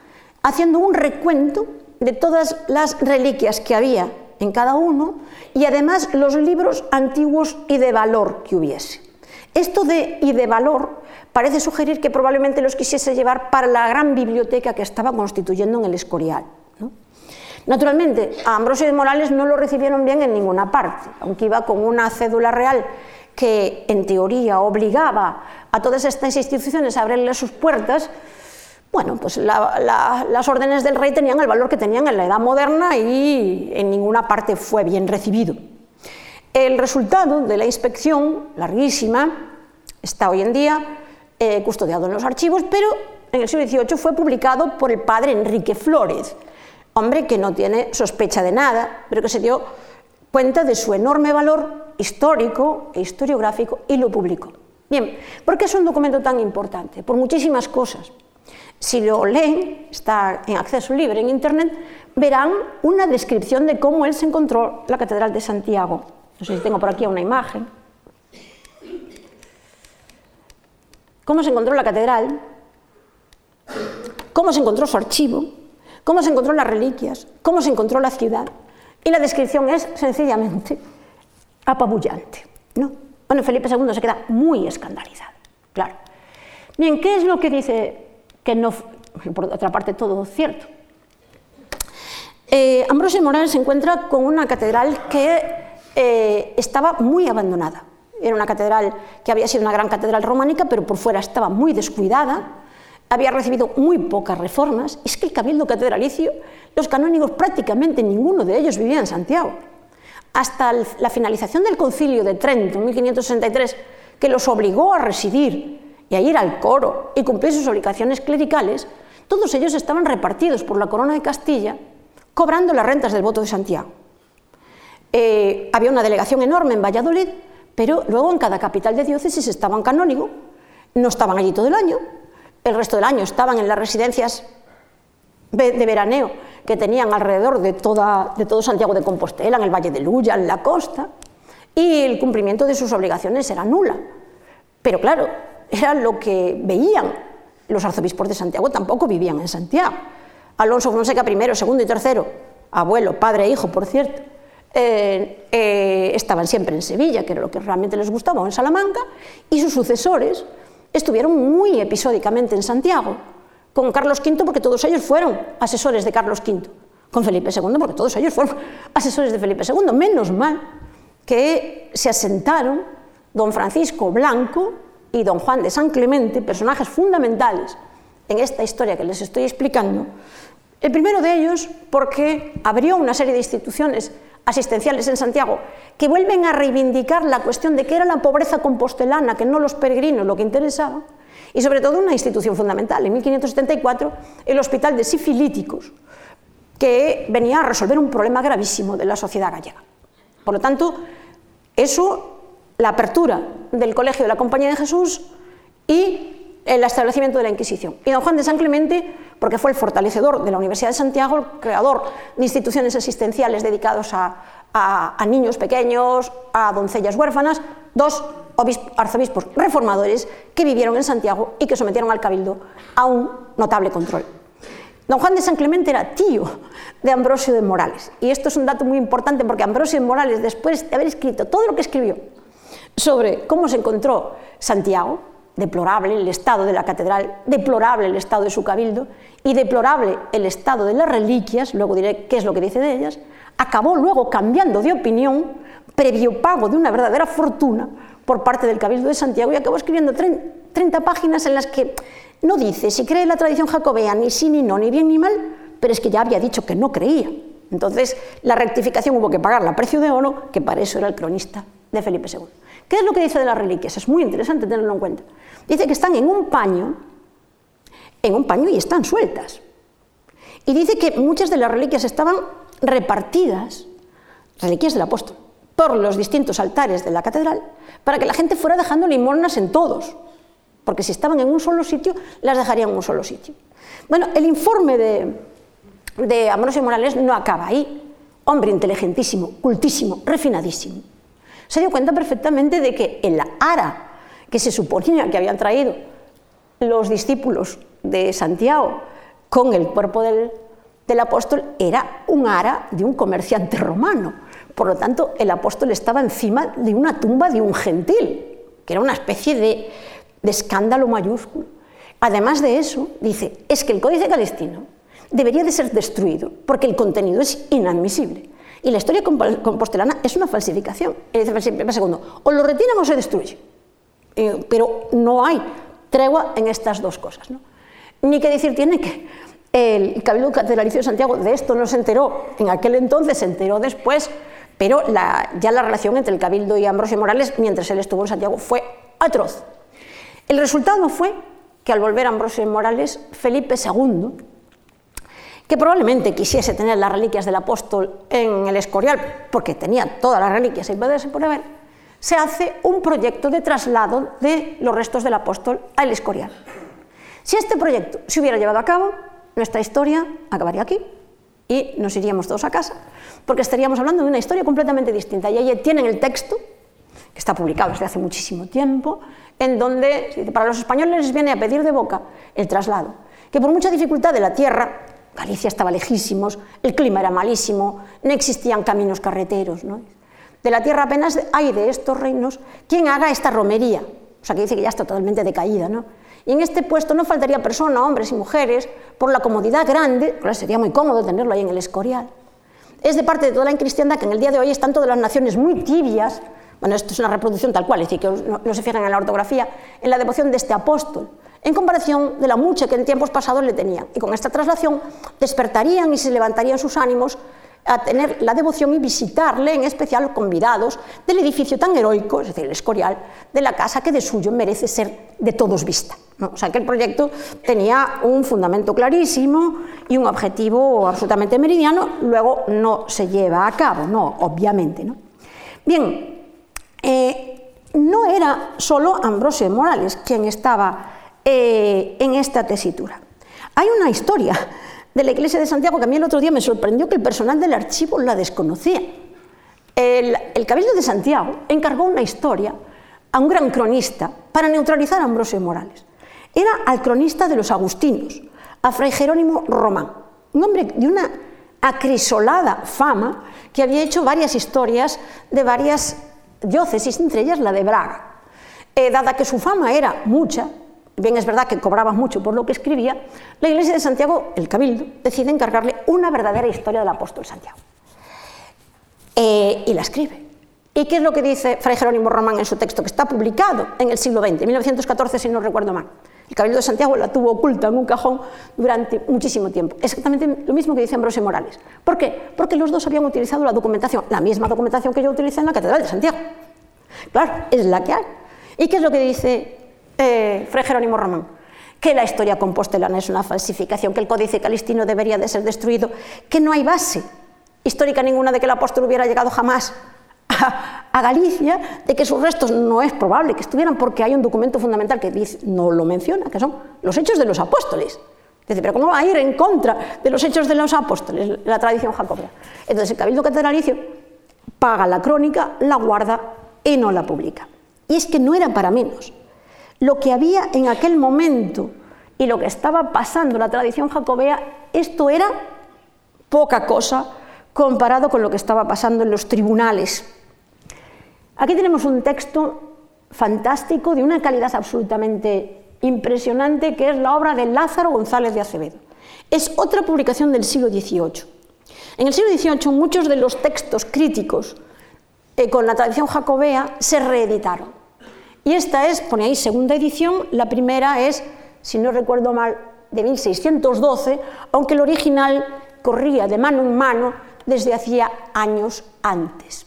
haciendo un recuento de todas las reliquias que había en cada uno y además los libros antiguos y de valor que hubiese. Esto de y de valor parece sugerir que probablemente los quisiese llevar para la gran biblioteca que estaba constituyendo en el Escorial. Naturalmente, a Ambrosio de Morales no lo recibieron bien en ninguna parte, aunque iba con una cédula real que en teoría obligaba a todas estas instituciones a abrirle sus puertas, bueno, pues las órdenes del rey tenían el valor que tenían en la edad moderna y en ninguna parte fue bien recibido. El resultado de la inspección, larguísima, está hoy en día eh, custodiado en los archivos, pero en el siglo XVIII fue publicado por el padre Enrique Flores, hombre que no tiene sospecha de nada, pero que se dio cuenta de su enorme valor histórico e historiográfico y lo publicó. Bien, ¿por qué es un documento tan importante? Por muchísimas cosas. Si lo leen, está en acceso libre en Internet, verán una descripción de cómo él se encontró la Catedral de Santiago. No sé si tengo por aquí una imagen. Cómo se encontró la catedral, cómo se encontró su archivo, cómo se encontró las reliquias, cómo se encontró la ciudad. Y la descripción es sencillamente apabullante. ¿no? Bueno, Felipe II se queda muy escandalizado, claro. Bien, ¿qué es lo que dice que no, por otra parte, todo cierto? Eh, Ambrosio Morales se encuentra con una catedral que eh, estaba muy abandonada. Era una catedral que había sido una gran catedral románica, pero por fuera estaba muy descuidada, había recibido muy pocas reformas. Es que el cabildo catedralicio, los canónigos prácticamente ninguno de ellos vivía en Santiago. Hasta la finalización del concilio de Trento en 1563, que los obligó a residir y a ir al coro y cumplir sus obligaciones clericales, Todos ellos estaban repartidos por la corona de Castilla, cobrando las rentas del voto de Santiago. Eh, había una delegación enorme en Valladolid, pero luego en cada capital de diócesis estaban canónigo, no estaban allí todo el año, el resto del año estaban en las residencias de veraneo que tenían alrededor de, toda, de todo Santiago de Compostela, en el Valle de Luya, en la costa, y el cumplimiento de sus obligaciones era nula. Pero claro, era lo que veían los arzobispos de Santiago, tampoco vivían en Santiago. Alonso Fonseca I, segundo y tercero, abuelo, padre e hijo, por cierto, eh, eh, estaban siempre en Sevilla, que era lo que realmente les gustaba, o en Salamanca, y sus sucesores estuvieron muy episódicamente en Santiago con Carlos V porque todos ellos fueron asesores de Carlos V, con Felipe II porque todos ellos fueron asesores de Felipe II. Menos mal que se asentaron don Francisco Blanco y don Juan de San Clemente, personajes fundamentales en esta historia que les estoy explicando. El primero de ellos porque abrió una serie de instituciones asistenciales en Santiago que vuelven a reivindicar la cuestión de que era la pobreza compostelana, que no los peregrinos lo que interesaba, y sobre todo una institución fundamental. En 1574, el Hospital de Sifilíticos, que venía a resolver un problema gravísimo de la sociedad gallega. Por lo tanto, eso, la apertura del Colegio de la Compañía de Jesús y el establecimiento de la Inquisición. Y don Juan de San Clemente, porque fue el fortalecedor de la Universidad de Santiago, el creador de instituciones asistenciales dedicados a, a niños pequeños, a doncellas huérfanas, dos arzobispos reformadores que vivieron en Santiago y que sometieron al cabildo a un notable control. Don Juan de San Clemente era tío de Ambrosio de Morales. Y esto es un dato muy importante porque Ambrosio de Morales, después de haber escrito todo lo que escribió sobre cómo se encontró Santiago, deplorable el estado de la catedral, deplorable el estado de su cabildo y deplorable el estado de las reliquias, luego diré qué es lo que dice de ellas, acabó luego cambiando de opinión, previo pago de una verdadera fortuna, por parte del Cabildo de Santiago y acabó escribiendo 30 páginas en las que no dice si cree la tradición jacobea ni sí ni no, ni bien ni mal, pero es que ya había dicho que no creía. Entonces, la rectificación hubo que pagarla a precio de oro, que para eso era el cronista de Felipe II. ¿Qué es lo que dice de las reliquias? Es muy interesante tenerlo en cuenta. Dice que están en un paño, en un paño y están sueltas. Y dice que muchas de las reliquias estaban repartidas, reliquias del apóstol, por los distintos altares de la catedral para que la gente fuera dejando limosnas en todos, porque si estaban en un solo sitio, las dejarían en un solo sitio. Bueno, el informe de, de Ambrosio Morales no acaba ahí. Hombre inteligentísimo, cultísimo, refinadísimo. Se dio cuenta perfectamente de que en la ara que se suponía que habían traído los discípulos de Santiago con el cuerpo del, apóstol era un ara de un comerciante romano por lo tanto, el apóstol estaba encima de una tumba de un gentil, que era una especie de, escándalo mayúsculo. Además de eso, dice, es que el Códice Calistino debería de ser destruido porque el contenido es inadmisible. Y la historia compostelana es una falsificación. Felipe segundo, o lo retiran o se destruye. Eh, pero no hay tregua en estas dos cosas. Ni que decir tiene que el Cabildo Catedralicio de Santiago de esto no se enteró en aquel entonces, se enteró después pero ya la relación entre el Cabildo y Ambrosio Morales, mientras él estuvo en Santiago, fue atroz. El resultado fue que al volver Ambrosio Morales, Felipe II, que probablemente quisiese tener las reliquias del apóstol en el Escorial, porque tenía todas las reliquias y poderse por haber, se hace un proyecto de traslado de los restos del apóstol al Escorial. Si este proyecto se hubiera llevado a cabo, nuestra historia acabaría aquí y nos iríamos todos a casa, porque estaríamos hablando de una historia completamente distinta. Y ahí tienen el texto, que está publicado desde hace muchísimo tiempo, en donde para los españoles les viene a pedir de boca el traslado, que por mucha dificultad de la tierra, Galicia estaba lejísimos, el clima era malísimo, no existían caminos carreteros, de la tierra apenas hay de estos reinos quien haga esta romería, o sea que dice que ya está totalmente decaída, ¿no? Y en este puesto no faltaría persona, hombres y mujeres, por la comodidad grande, sería muy cómodo tenerlo ahí en el Escorial. Es de parte de toda la cristiandad que en el día de hoy están todas las naciones muy tibias, bueno, esto es una reproducción tal cual, es decir, que no, se fijan en la ortografía, en la devoción de este apóstol, en comparación de la mucha que en tiempos pasados le tenían. Y con esta traslación despertarían y se levantarían sus ánimos a tener la devoción y visitarle, en especial convidados del edificio tan heroico, es decir, el Escorial, de la casa que de suyo merece ser de todos vista. O sea que el proyecto tenía un fundamento clarísimo y un objetivo absolutamente meridiano, luego no se lleva a cabo, no, obviamente. ¿no? Bien, eh, no era solo Ambrosio Morales quien estaba eh, en esta tesitura. Hay una historia de la Iglesia de Santiago que a mí el otro día me sorprendió que el personal del archivo la desconocía. El, Cabildo de Santiago encargó una historia a un gran cronista para neutralizar a Ambrosio Morales. Era al cronista de los agustinos, a Fray Jerónimo Román, un hombre de una acrisolada fama que había hecho varias historias de varias diócesis, entre ellas la de Braga. Eh, dada que su fama era mucha, bien es verdad que cobraba mucho por lo que escribía, la Iglesia de Santiago, el Cabildo, decide encargarle una verdadera historia del apóstol Santiago. Eh, y la escribe. ¿Y qué es lo que dice Fray Jerónimo Román en su texto, que está publicado en el siglo XX, 1914, si no recuerdo mal? El Cabildo de Santiago la tuvo oculta en un cajón durante muchísimo tiempo. Exactamente lo mismo que dice Ambrosio Morales. ¿Por qué? Porque los dos habían utilizado la documentación, la misma documentación que yo utilicé en la Catedral de Santiago. Claro, es la que hay. ¿Y qué es lo que dice eh, Fray Jerónimo Román? Que la historia compostelana es una falsificación, que el códice calistino debería de ser destruido, que no hay base histórica ninguna de que el apóstol hubiera llegado jamás Galicia, de que sus restos no es probable que estuvieran porque hay un documento fundamental que no lo menciona, que son los hechos de los apóstoles. Dice, pero ¿cómo va a ir en contra de los hechos de los apóstoles, la tradición jacobea? Entonces el Cabildo Catedralicio paga la crónica, la guarda y no la publica. Y es que no era para menos. Lo que había en aquel momento y lo que estaba pasando la tradición jacobea, esto era poca cosa comparado con lo que estaba pasando en los tribunales. Aquí tenemos un texto fantástico de una calidad absolutamente impresionante que es la obra de Lázaro González de Acevedo. Es otra publicación del siglo XVIII. En el siglo XVIII muchos de los textos críticos eh, con la tradición jacobea se reeditaron. Y esta es, pone ahí segunda edición, la primera es, si no recuerdo mal, de 1612, aunque el original corría de mano en mano desde hacía años antes.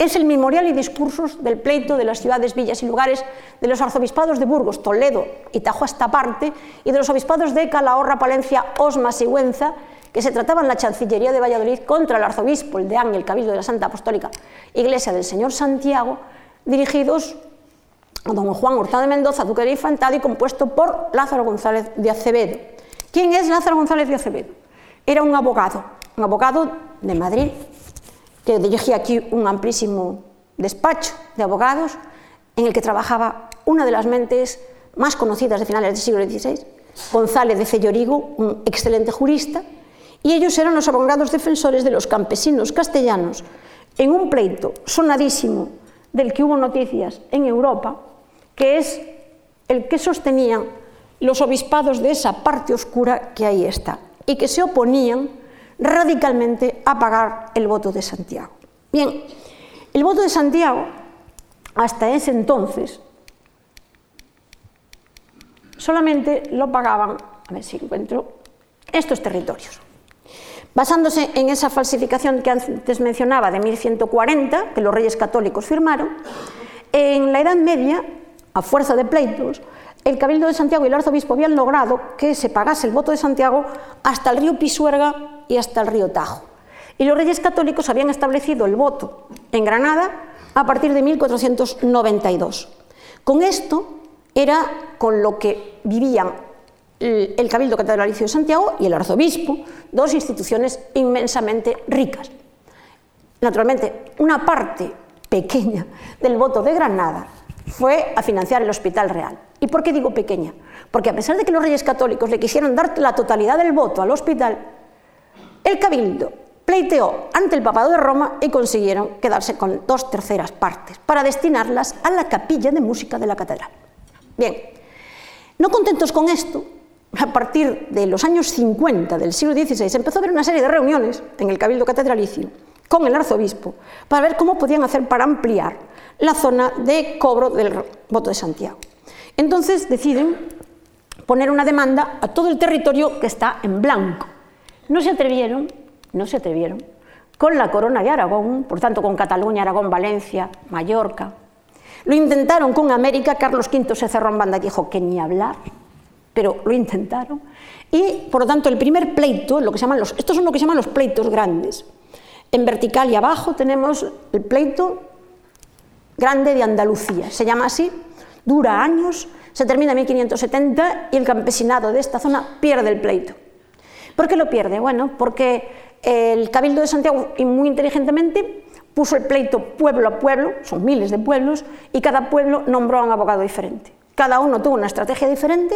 Es el memorial y discursos del pleito de las ciudades, villas y lugares de los arzobispados de Burgos, Toledo y Tajo hasta parte, y de los obispados de Calahorra, Palencia, Osma, Sigüenza, que se trataban la Chancillería de Valladolid contra el arzobispo, el deán y el cabildo de la Santa Apostólica Iglesia del Señor Santiago, dirigidos a don Juan Hurtado de Mendoza, duque de Infantado y compuesto por Lázaro González de Acevedo. ¿Quién es Lázaro González de Acevedo? Era un abogado, un abogado de Madrid, que aquí un amplísimo despacho de abogados en el que trabajaba una de las mentes más conocidas de finales del siglo XVI, González de Cellorigo, un excelente jurista, y ellos eran los abogados defensores de los campesinos castellanos en un pleito sonadísimo del que hubo noticias en Europa, que es el que sostenían los obispados de esa parte oscura que ahí está, y que se oponían radicalmente a pagar el voto de Santiago. Bien, el voto de Santiago, hasta ese entonces, solamente lo pagaban, a ver si encuentro, estos territorios. Basándose en esa falsificación que antes mencionaba de 1140, que los reyes católicos firmaron, en la Edad Media, a fuerza de pleitos, el Cabildo de Santiago y el arzobispo habían logrado que se pagase el voto de Santiago hasta el río Pisuerga y hasta el río Tajo. Y los reyes católicos habían establecido el voto en Granada a partir de 1492. Con esto era con lo que vivían el Cabildo Catedralicio de Santiago y el arzobispo, dos instituciones inmensamente ricas. Naturalmente, una parte pequeña del voto de Granada fue a financiar el Hospital Real. ¿Y por qué digo pequeña? Porque a pesar de que los reyes católicos le quisieron dar la totalidad del voto al hospital, el cabildo pleiteó ante el papado de Roma y consiguieron quedarse con dos terceras partes para destinarlas a la capilla de música de la catedral. Bien, no contentos con esto, a partir de los años 50 del siglo XVI empezó a haber una serie de reuniones en el cabildo catedralicio con el arzobispo para ver cómo podían hacer para ampliar la zona de cobro del voto de Santiago. Entonces deciden poner una demanda a todo el territorio que está en blanco. No se atrevieron, no se atrevieron con la corona de Aragón, por tanto con Cataluña, Aragón, Valencia, Mallorca. Lo intentaron con América, Carlos V se cerró en banda y dijo que ni hablar, pero lo intentaron. Y, por lo tanto, el primer pleito, lo que llaman los, estos son lo que se llaman los pleitos grandes. En vertical y abajo tenemos el pleito grande de Andalucía, se llama así, dura años, se termina en 1570 y el campesinado de esta zona pierde el pleito. ¿Por qué lo pierde? Bueno, porque el Cabildo de Santiago, y muy inteligentemente, puso el pleito pueblo a pueblo, son miles de pueblos, y cada pueblo nombró a un abogado diferente. Cada uno tuvo una estrategia diferente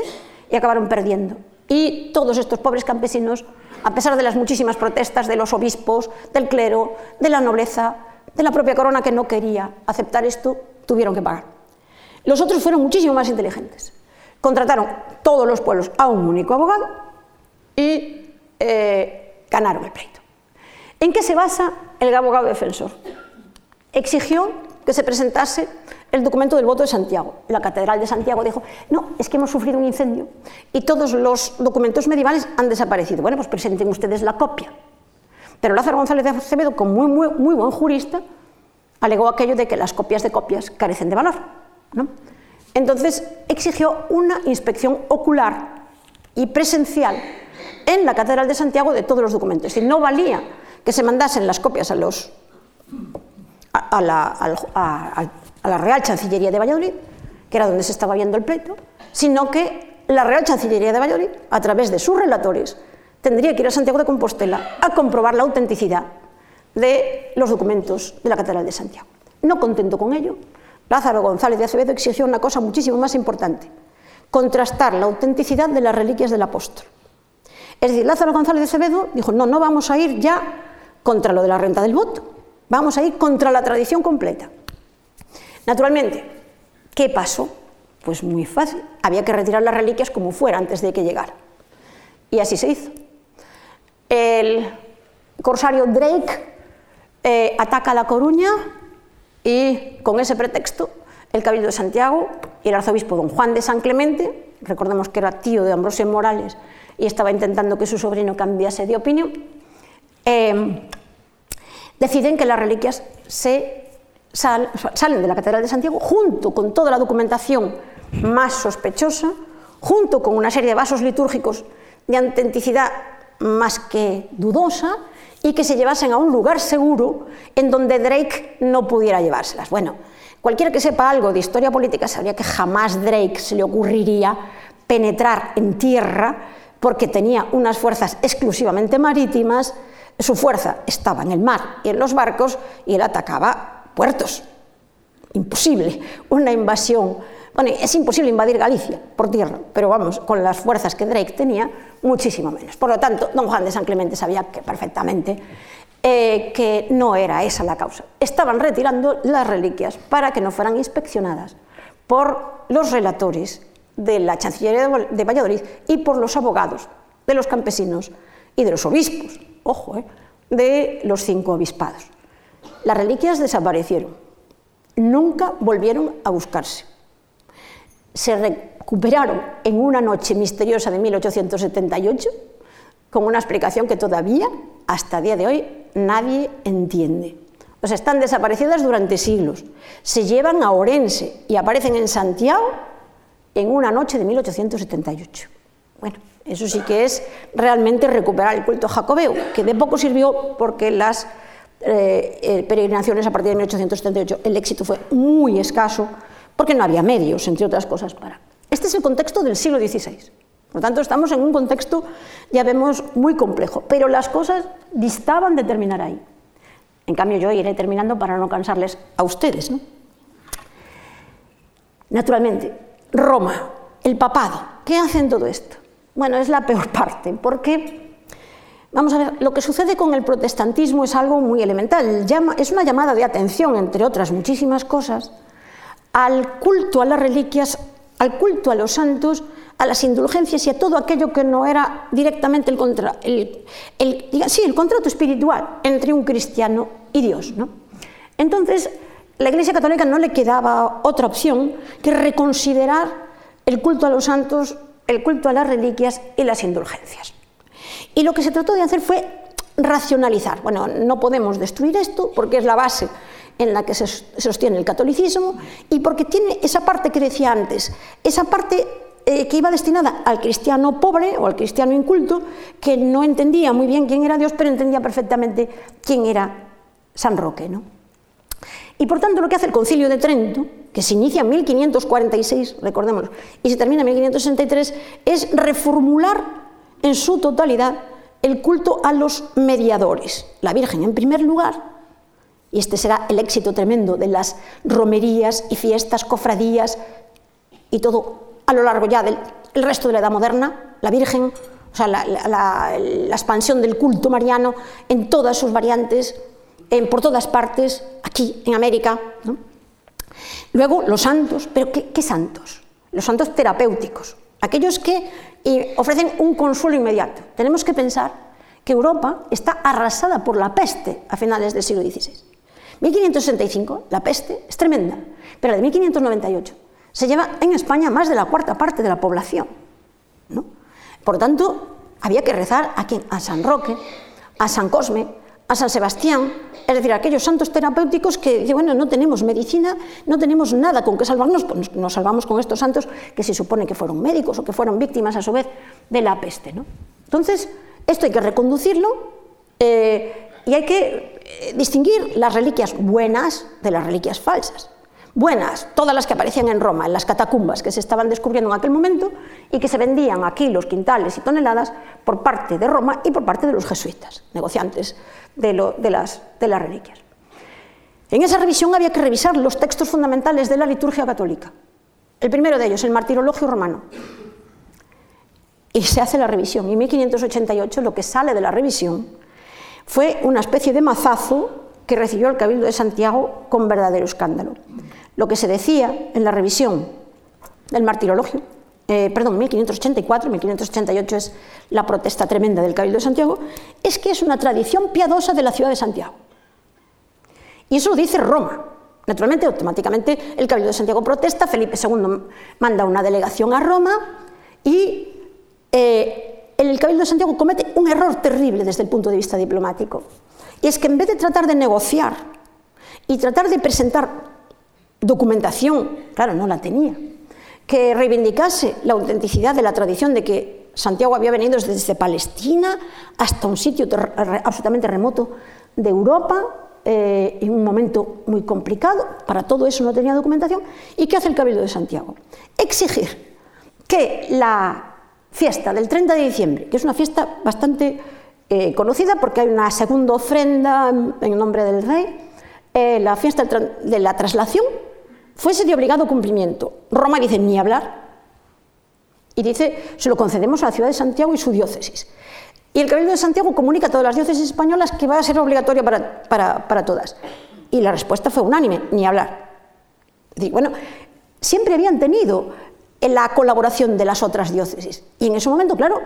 y acabaron perdiendo. Y todos estos pobres campesinos, a pesar de las muchísimas protestas de los obispos, del clero, de la nobleza, de la propia corona que no quería aceptar esto, tuvieron que pagar. Los otros fueron muchísimo más inteligentes. Contrataron todos los pueblos a un único abogado y eh, ganaron el pleito. ¿En qué se basa el abogado defensor? Exigió que se presentase el documento del voto de Santiago. La Catedral de Santiago dijo, no, es que hemos sufrido un incendio y todos los documentos medievales han desaparecido. Bueno, pues presenten ustedes la copia. Pero Lázaro González de Acevedo, como muy, muy, muy buen jurista, alegó aquello de que las copias de copias carecen de valor. Entonces exigió una inspección ocular y presencial en la Catedral de Santiago de todos los documentos. Es no valía que se mandasen las copias a, los, a, la, Real Chancillería de Valladolid, que era donde se estaba viendo el pleito, sino que la Real Chancillería de Valladolid, a través de sus relatores, tendría que ir a Santiago de Compostela a comprobar la autenticidad de los documentos de la Catedral de Santiago. No contento con ello, Lázaro González de Acevedo exigió una cosa muchísimo más importante, contrastar la autenticidad de las reliquias del apóstol. Es decir, Lázaro González de Acevedo dijo, no, no vamos a ir ya contra lo de la renta del voto, vamos a ir contra la tradición completa. Naturalmente, ¿qué pasó? Pues muy fácil, había que retirar las reliquias como fuera antes de que llegara. Y así se hizo. El corsario Drake eh, ataca a La Coruña y con ese pretexto el Cabildo de Santiago y el arzobispo don Juan de San Clemente, recordemos que era tío de Ambrosio Morales y estaba intentando que su sobrino cambiase de opinión, Em, deciden que las reliquias se salen de la Catedral de Santiago junto con toda la documentación más sospechosa, junto con una serie de vasos litúrgicos de autenticidad más que dudosa y que se llevasen a un lugar seguro en donde Drake no pudiera llevárselas. Bueno, cualquiera que sepa algo de historia política sabría que jamás Drake se le ocurriría penetrar en tierra porque tenía unas fuerzas exclusivamente marítimas su fuerza estaba en el mar y en los barcos y él atacaba puertos. Imposible. Una invasión. Bueno, es imposible invadir Galicia por tierra, pero vamos, con las fuerzas que Drake tenía, muchísimo menos. Por lo tanto, don Juan de San Clemente sabía que perfectamente eh, que no era esa la causa. Estaban retirando las reliquias para que no fueran inspeccionadas por los relatores de la Chancillería de Valladolid y por los abogados de los campesinos y de los obispos ojo, eh, de los cinco obispados. Las reliquias desaparecieron, nunca volvieron a buscarse. Se recuperaron en una noche misteriosa de 1878 con una explicación que todavía, hasta día de hoy, nadie entiende. O sea, están desaparecidas durante siglos. Se llevan a Orense y aparecen en Santiago en una noche de 1878. Bueno, eso sí que es realmente recuperar el culto jacobeo, que de poco sirvió porque las eh, eh, peregrinaciones a partir de 1878 el éxito fue muy escaso porque no había medios, entre otras cosas, para. Este es el contexto del siglo XVI. Por lo tanto, estamos en un contexto, ya vemos, muy complejo, pero las cosas distaban de terminar ahí. En cambio, yo iré terminando para no cansarles a ustedes. Naturalmente, Roma, el papado, ¿qué hacen todo esto? Bueno, es la peor parte, porque, vamos a ver, lo que sucede con el protestantismo es algo muy elemental. es una llamada de atención, entre otras muchísimas cosas, al culto a las reliquias, al culto a los santos, a las indulgencias y a todo aquello que no era directamente el, contra, el, sí, el contrato espiritual entre un cristiano y Dios. ¿no? Entonces, la Iglesia Católica no le quedaba otra opción que reconsiderar el culto a los santos el culto a las reliquias y las indulgencias. Y lo que se trató de hacer fue racionalizar. Bueno, no podemos destruir esto porque es la base en la que se sostiene el catolicismo y porque tiene esa parte que decía antes, esa parte eh, que iba destinada al cristiano pobre o al cristiano inculto, que no entendía muy bien quién era Dios, pero entendía perfectamente quién era San Roque. ¿no? Y por tanto lo que hace el concilio de Trento, que se inicia en 1546, recordemos, y se termina en 1563, es reformular en su totalidad el culto a los mediadores, la Virgen en primer lugar, y este será el éxito tremendo de las romerías y fiestas, cofradías y todo a lo largo ya del resto de la Edad Moderna, la Virgen, o sea, la, expansión del culto mariano en todas sus variantes, por todas partes, aquí en América. Luego los santos, pero ¿qué, santos? Los santos terapéuticos, aquellos que ofrecen un consuelo inmediato. Tenemos que pensar que Europa está arrasada por la peste a finales del siglo XVI. 1565, la peste es tremenda, pero la de 1598 se lleva en España más de la cuarta parte de la población. ¿no? Por lo tanto, había que rezar a, a San Roque, a San Cosme, a San Sebastián, es decir, aquellos santos terapéuticos que, bueno, no tenemos medicina, no tenemos nada con que salvarnos, pues nos salvamos con estos santos que se supone que fueron médicos o que fueron víctimas a su vez de la peste. ¿no? Entonces, esto hay que reconducirlo eh, y hay que eh, distinguir las reliquias buenas de las reliquias falsas buenas, todas las que aparecían en Roma, en las catacumbas que se estaban descubriendo en aquel momento y que se vendían a kilos, quintales y toneladas por parte de Roma y por parte de los jesuitas, negociantes de, las, de las reliquias. En esa revisión había que revisar los textos fundamentales de la liturgia católica. El primero de ellos, el martirologio romano. Y se hace la revisión. Y en 1588 lo que sale de la revisión fue una especie de mazazo que recibió el Cabildo de Santiago con verdadero escándalo. Lo que se decía en la revisión del martirologio, eh, perdón, 1584, 1588 es la protesta tremenda del Cabildo de Santiago, es que es una tradición piadosa de la ciudad de Santiago. Y eso lo dice Roma. Naturalmente, automáticamente el Cabildo de Santiago protesta, Felipe II manda una delegación a Roma y eh, el Cabildo de Santiago comete un error terrible desde el punto de vista diplomático. Y es que en vez de tratar de negociar y tratar de presentar documentación, claro, no la tenía, que reivindicase la autenticidad de la tradición de que Santiago había venido desde Palestina hasta un sitio absolutamente remoto de Europa, eh, en un momento muy complicado, para todo eso no tenía documentación, ¿y qué hace el Cabildo de Santiago? Exigir que la fiesta del 30 de diciembre, que es una fiesta bastante eh, conocida porque hay una segunda ofrenda en nombre del rey, eh, la fiesta de la traslación, fuese de obligado cumplimiento. Roma dice ni hablar. Y dice, se lo concedemos a la ciudad de Santiago y su diócesis. Y el Cabildo de Santiago comunica a todas las diócesis españolas que va a ser obligatoria para, todas. Y la respuesta fue unánime, ni hablar. bueno, siempre habían tenido la colaboración de las otras diócesis. Y en ese momento, claro,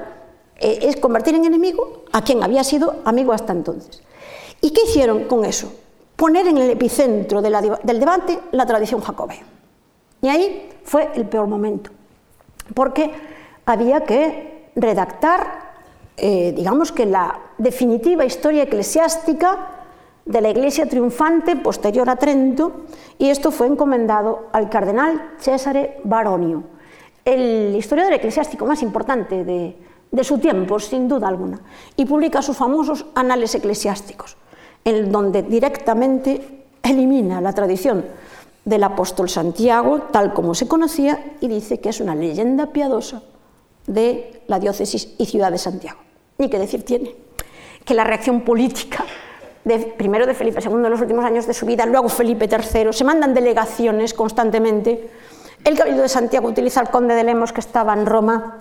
eh, es convertir en enemigo a quien había sido amigo hasta entonces. ¿Y qué hicieron con eso? Poner en el epicentro del debate la tradición jacobea. Y ahí fue el peor momento, porque había que redactar, eh, digamos que la definitiva historia eclesiástica de la iglesia triunfante posterior a Trento, y esto fue encomendado al cardenal Cesare Baronio, el historiador eclesiástico más importante de, de su tiempo, sin duda alguna, y publica sus famosos anales eclesiásticos en donde directamente elimina la tradición del apóstol Santiago, tal como se conocía, y dice que es una leyenda piadosa de la diócesis y ciudad de Santiago. Ni qué decir tiene que la reacción política, de, primero de Felipe II en los últimos años de su vida, luego Felipe III, se mandan delegaciones constantemente. El Cabildo de Santiago utiliza al conde de Lemos que estaba en Roma.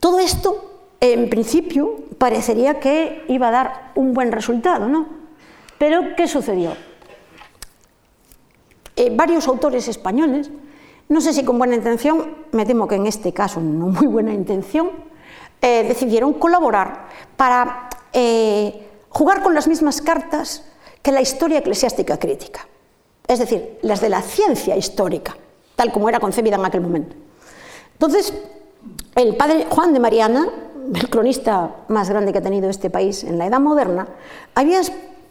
Todo esto en principio parecería que iba a dar un buen resultado, ¿no? Pero ¿qué sucedió? Eh, varios autores españoles, no sé si con buena intención, me temo que en este caso no muy buena intención, eh, decidieron colaborar para eh, jugar con las mismas cartas que la historia eclesiástica crítica, es decir, las de la ciencia histórica, tal como era concebida en aquel momento. Entonces, el padre Juan de Mariana, el cronista más grande que ha tenido este país en la Edad Moderna, había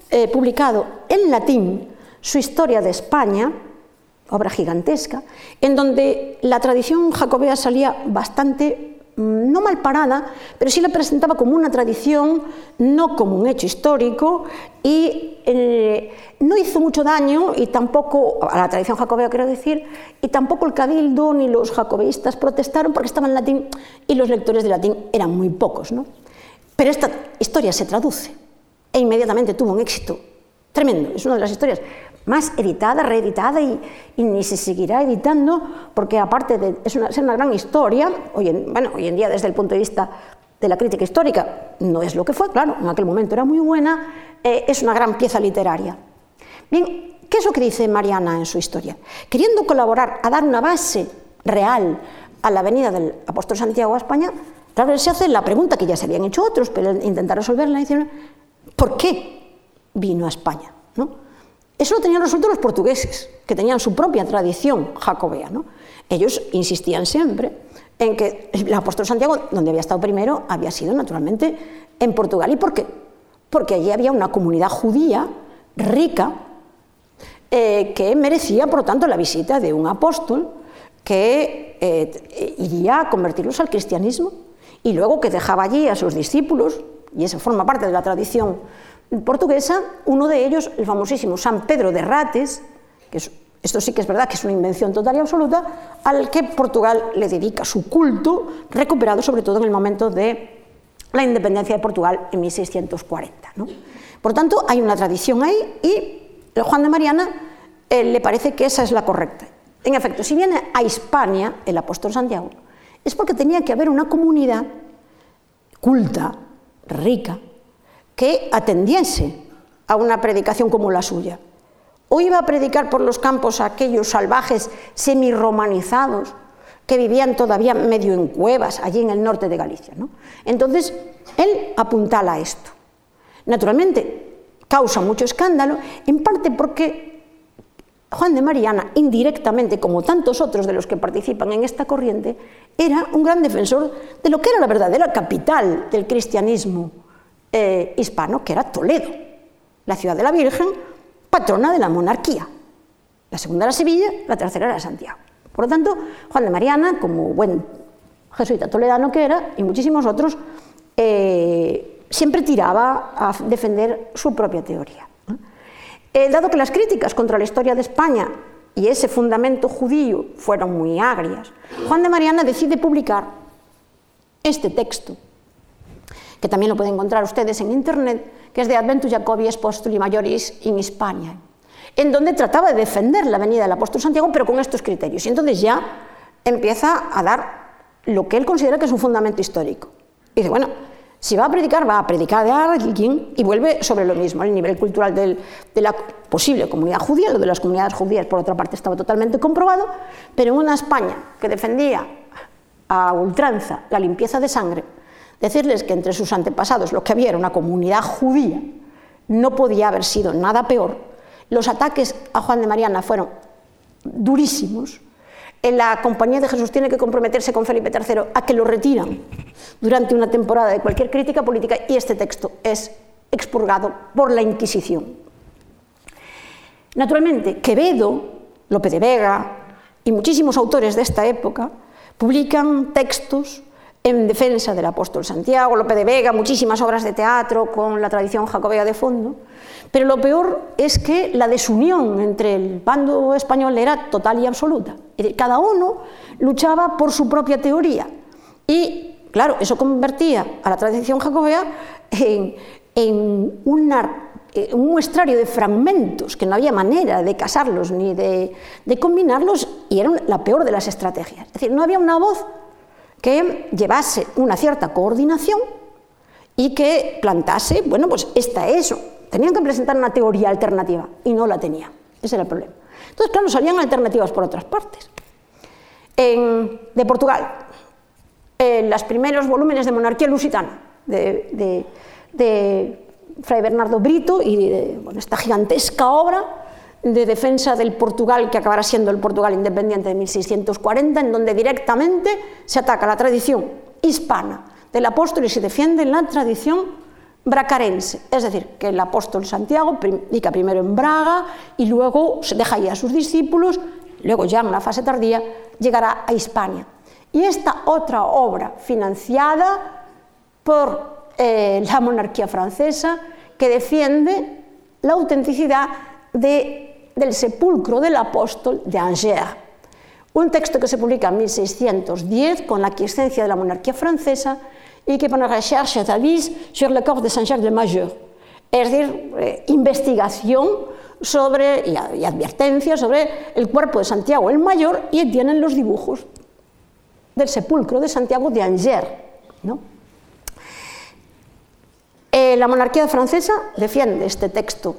eh, publicado en latín su historia de España, obra gigantesca, en donde la tradición jacobea salía bastante no mal parada, pero sí la presentaba como una tradición, no como un hecho histórico, y eh, no hizo mucho daño, y tampoco, a la tradición jacobea quiero decir, y tampoco el cabildo ni los jacobeístas protestaron porque estaba en latín y los lectores de latín eran muy pocos. ¿no? Pero esta historia se traduce e inmediatamente tuvo un éxito tremendo, es una de las historias más editada, reeditada y, ni se seguirá editando porque aparte de es una, ser una gran historia, hoy en, bueno, hoy en día desde el punto de vista de la crítica histórica no es lo que fue, claro, en aquel momento era muy buena, eh, es una gran pieza literaria. Bien, ¿qué es lo que dice Mariana en su historia? Queriendo colaborar a dar una base real a la venida del apóstol Santiago a España, claro, se hace la pregunta que ya se habían hecho otros, pero intentar resolverla, dicen, ¿por qué vino a España? ¿No? Eso lo tenían resuelto los portugueses, que tenían su propia tradición jacobea. ¿no? Ellos insistían siempre en que el apóstol Santiago, donde había estado primero, había sido naturalmente en Portugal. ¿Y por qué? Porque allí había una comunidad judía rica eh, que merecía, por tanto, la visita de un apóstol que eh, iría a convertirlos al cristianismo y luego que dejaba allí a sus discípulos, y eso forma parte de la tradición portuguesa, uno de ellos, el famosísimo San Pedro de Rates, que esto sí que es verdad que es una invención total y absoluta, al que Portugal le dedica su culto, recuperado sobre todo en el momento de la independencia de Portugal en 1640. Por tanto, hay una tradición ahí y Juan de Mariana eh, le parece que esa es la correcta. En efecto, si viene a Hispania el apóstol Santiago, es porque tenía que haber una comunidad culta, rica, que atendiese a una predicación como la suya. O iba a predicar por los campos a aquellos salvajes semirromanizados que vivían todavía medio en cuevas allí en el norte de Galicia. Entonces, él apuntala esto. Naturalmente, causa mucho escándalo, en parte porque Juan de Mariana, indirectamente, como tantos otros de los que participan en esta corriente, era un gran defensor de lo que era la verdadera capital del cristianismo eh, hispano, que era Toledo, la ciudad de la Virgen, patrona de la monarquía. La segunda era Sevilla, la tercera era Santiago. Por lo tanto, Juan de Mariana, como buen jesuita toledano que era, y muchísimos otros, eh, siempre tiraba a defender su propia teoría. Eh, dado que las críticas contra la historia de España y ese fundamento judío fueron muy agrias, Juan de Mariana decide publicar este texto que también lo pueden encontrar ustedes en Internet, que es de Adventus Jacobi Apostoli Majoris in Hispania, en donde trataba de defender la venida del apóstol Santiago, pero con estos criterios. Y entonces ya empieza a dar lo que él considera que es un fundamento histórico. Dice, bueno, si va a predicar, va a predicar de alguien y vuelve sobre lo mismo, el nivel cultural de la posible comunidad judía, lo de las comunidades judías por otra parte estaba totalmente comprobado, pero en una España que defendía a ultranza la limpieza de sangre, Decirles que entre sus antepasados lo que había era una comunidad judía, no podía haber sido nada peor. Los ataques a Juan de Mariana fueron durísimos. La Compañía de Jesús tiene que comprometerse con Felipe III a que lo retiran durante una temporada de cualquier crítica política y este texto es expurgado por la Inquisición. Naturalmente, Quevedo, Lope de Vega y muchísimos autores de esta época publican textos en defensa del apóstol Santiago, Lope de Vega, muchísimas obras de teatro con la tradición jacobea de fondo, pero lo peor es que la desunión entre el bando español era total y absoluta. Cada uno luchaba por su propia teoría y, claro, eso convertía a la tradición jacobea en, en un muestrario de fragmentos que no había manera de casarlos ni de, de combinarlos y era la peor de las estrategias. Es decir, no había una voz que llevase una cierta coordinación y que plantase, bueno, pues esta es, tenían que presentar una teoría alternativa y no la tenían, ese era el problema. Entonces, claro, salían alternativas por otras partes. de Portugal, en los primeros volúmenes de Monarquía Lusitana, de, Fray Bernardo Brito y de esta gigantesca obra de defensa del Portugal, que acabará siendo el Portugal independiente de 1640, en donde directamente se ataca la tradición hispana del apóstol y se defiende en la tradición bracarense, es decir, que el apóstol Santiago predica primero en Braga y luego se deja ahí a sus discípulos, luego ya en una fase tardía llegará a Hispania. Y esta otra obra financiada por eh, la monarquía francesa que defiende la autenticidad de, del sepulcro del apóstol de Angers, un texto que se publica en 1610 con la quiescencia de la monarquía francesa y que pone recherche d'avis sur le corps de Saint-Jacques de Majeur, es decir, eh, investigación sobre, y, y, advertencia sobre el cuerpo de Santiago el Mayor y tienen los dibujos del sepulcro de Santiago de Angers. ¿no? Eh, la monarquía francesa defiende este texto.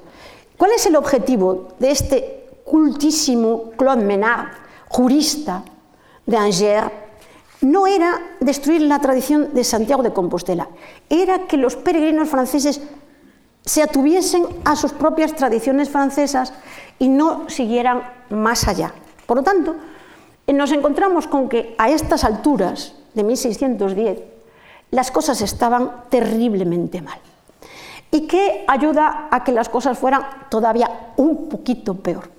¿Cuál es el objetivo de este cultísimo Claude Menard jurista de Angers, no era destruir la tradición de Santiago de Compostela, era que los peregrinos franceses se atuviesen a sus propias tradiciones francesas y no siguieran más allá. Por lo tanto, nos encontramos con que a estas alturas de 1610 las cosas estaban terriblemente mal y que ayuda a que las cosas fueran todavía un poquito peor.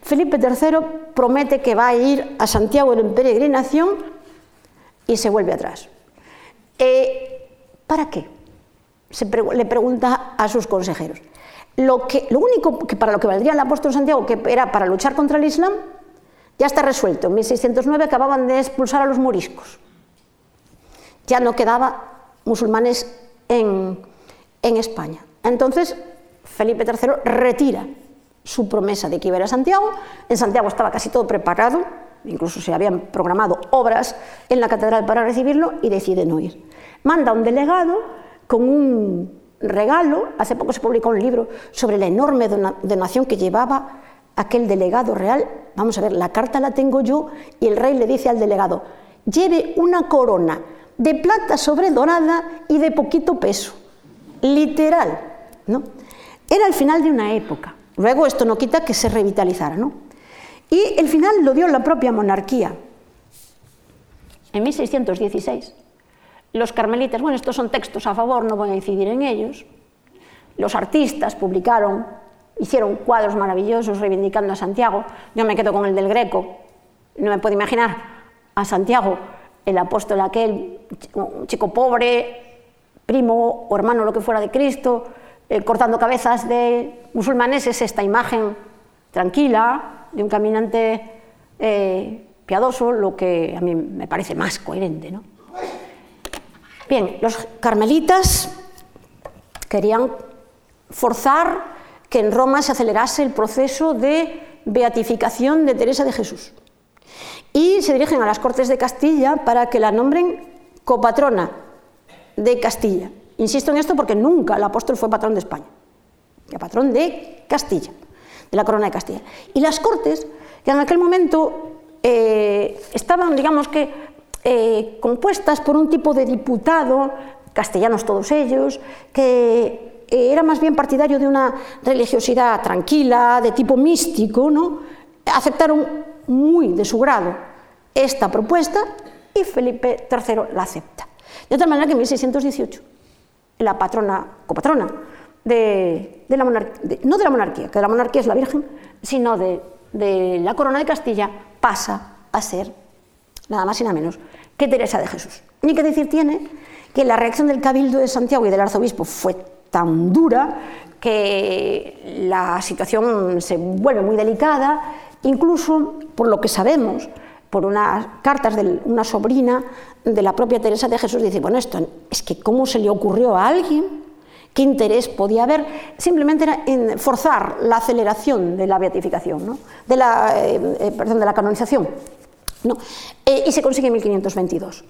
Felipe III promete que va a ir a Santiago en peregrinación y se vuelve atrás. Eh, ¿Para qué? Le pregunta a sus consejeros. Lo único que para lo que valdría el apóstol Santiago, que era para luchar contra el Islam, ya está resuelto. En 1609 acababan de expulsar a los moriscos. Ya no quedaba musulmanes en, en España. Entonces, Felipe III retira su promesa de que iba a, ir a Santiago. En Santiago estaba casi todo preparado, incluso se habían programado obras en la catedral para recibirlo y decide no ir. Manda un delegado con un regalo, hace poco se publicó un libro sobre la enorme donación que llevaba aquel delegado real. Vamos a ver, la carta la tengo yo y el rey le dice al delegado, lleve una corona de plata sobredorada y de poquito peso, literal. ¿no? Era el final de una época. Luego esto no quita que se revitalizara. ¿no? Y el final lo dio la propia monarquía. En 1616, los carmelitas, bueno, estos son textos a favor, no voy a incidir en ellos, los artistas publicaron, hicieron cuadros maravillosos reivindicando a Santiago, yo me quedo con el del Greco, no me puedo imaginar a Santiago, el apóstol aquel, un chico pobre, primo o hermano, lo que fuera de Cristo, eh, cortando cabezas de musulmanes es esta imagen tranquila de un caminante eh, piadoso, lo que a mí me parece más coherente. ¿no? Bien, los carmelitas querían forzar que en Roma se acelerase el proceso de beatificación de Teresa de Jesús. Y se dirigen a las Cortes de Castilla para que la nombren copatrona de Castilla. Insisto en esto porque nunca el apóstol fue patrón de España, era patrón de Castilla, de la corona de Castilla. Y las cortes, que en aquel momento eh, estaban, digamos que, eh, compuestas por un tipo de diputado, castellanos todos ellos, que era más bien partidario de una religiosidad tranquila, de tipo místico, ¿no? aceptaron muy de su grado esta propuesta y Felipe III la acepta. De otra manera que en 1618 la patrona, copatrona de, la no de la monarquía, que la monarquía es la Virgen, sino de, la corona de Castilla, pasa a ser nada más y nada menos que Teresa de Jesús. Ni que decir tiene que la reacción del cabildo de Santiago y del arzobispo fue tan dura que la situación se vuelve muy delicada, incluso por lo que sabemos, por unas cartas de una sobrina de la propia Teresa de Jesús, dice, bueno, esto es que cómo se le ocurrió a alguien, qué interés podía haber, simplemente era en forzar la aceleración de la beatificación, ¿no? de, la, eh, eh, perdón, de la canonización. ¿no? Eh, y se consigue en 1522.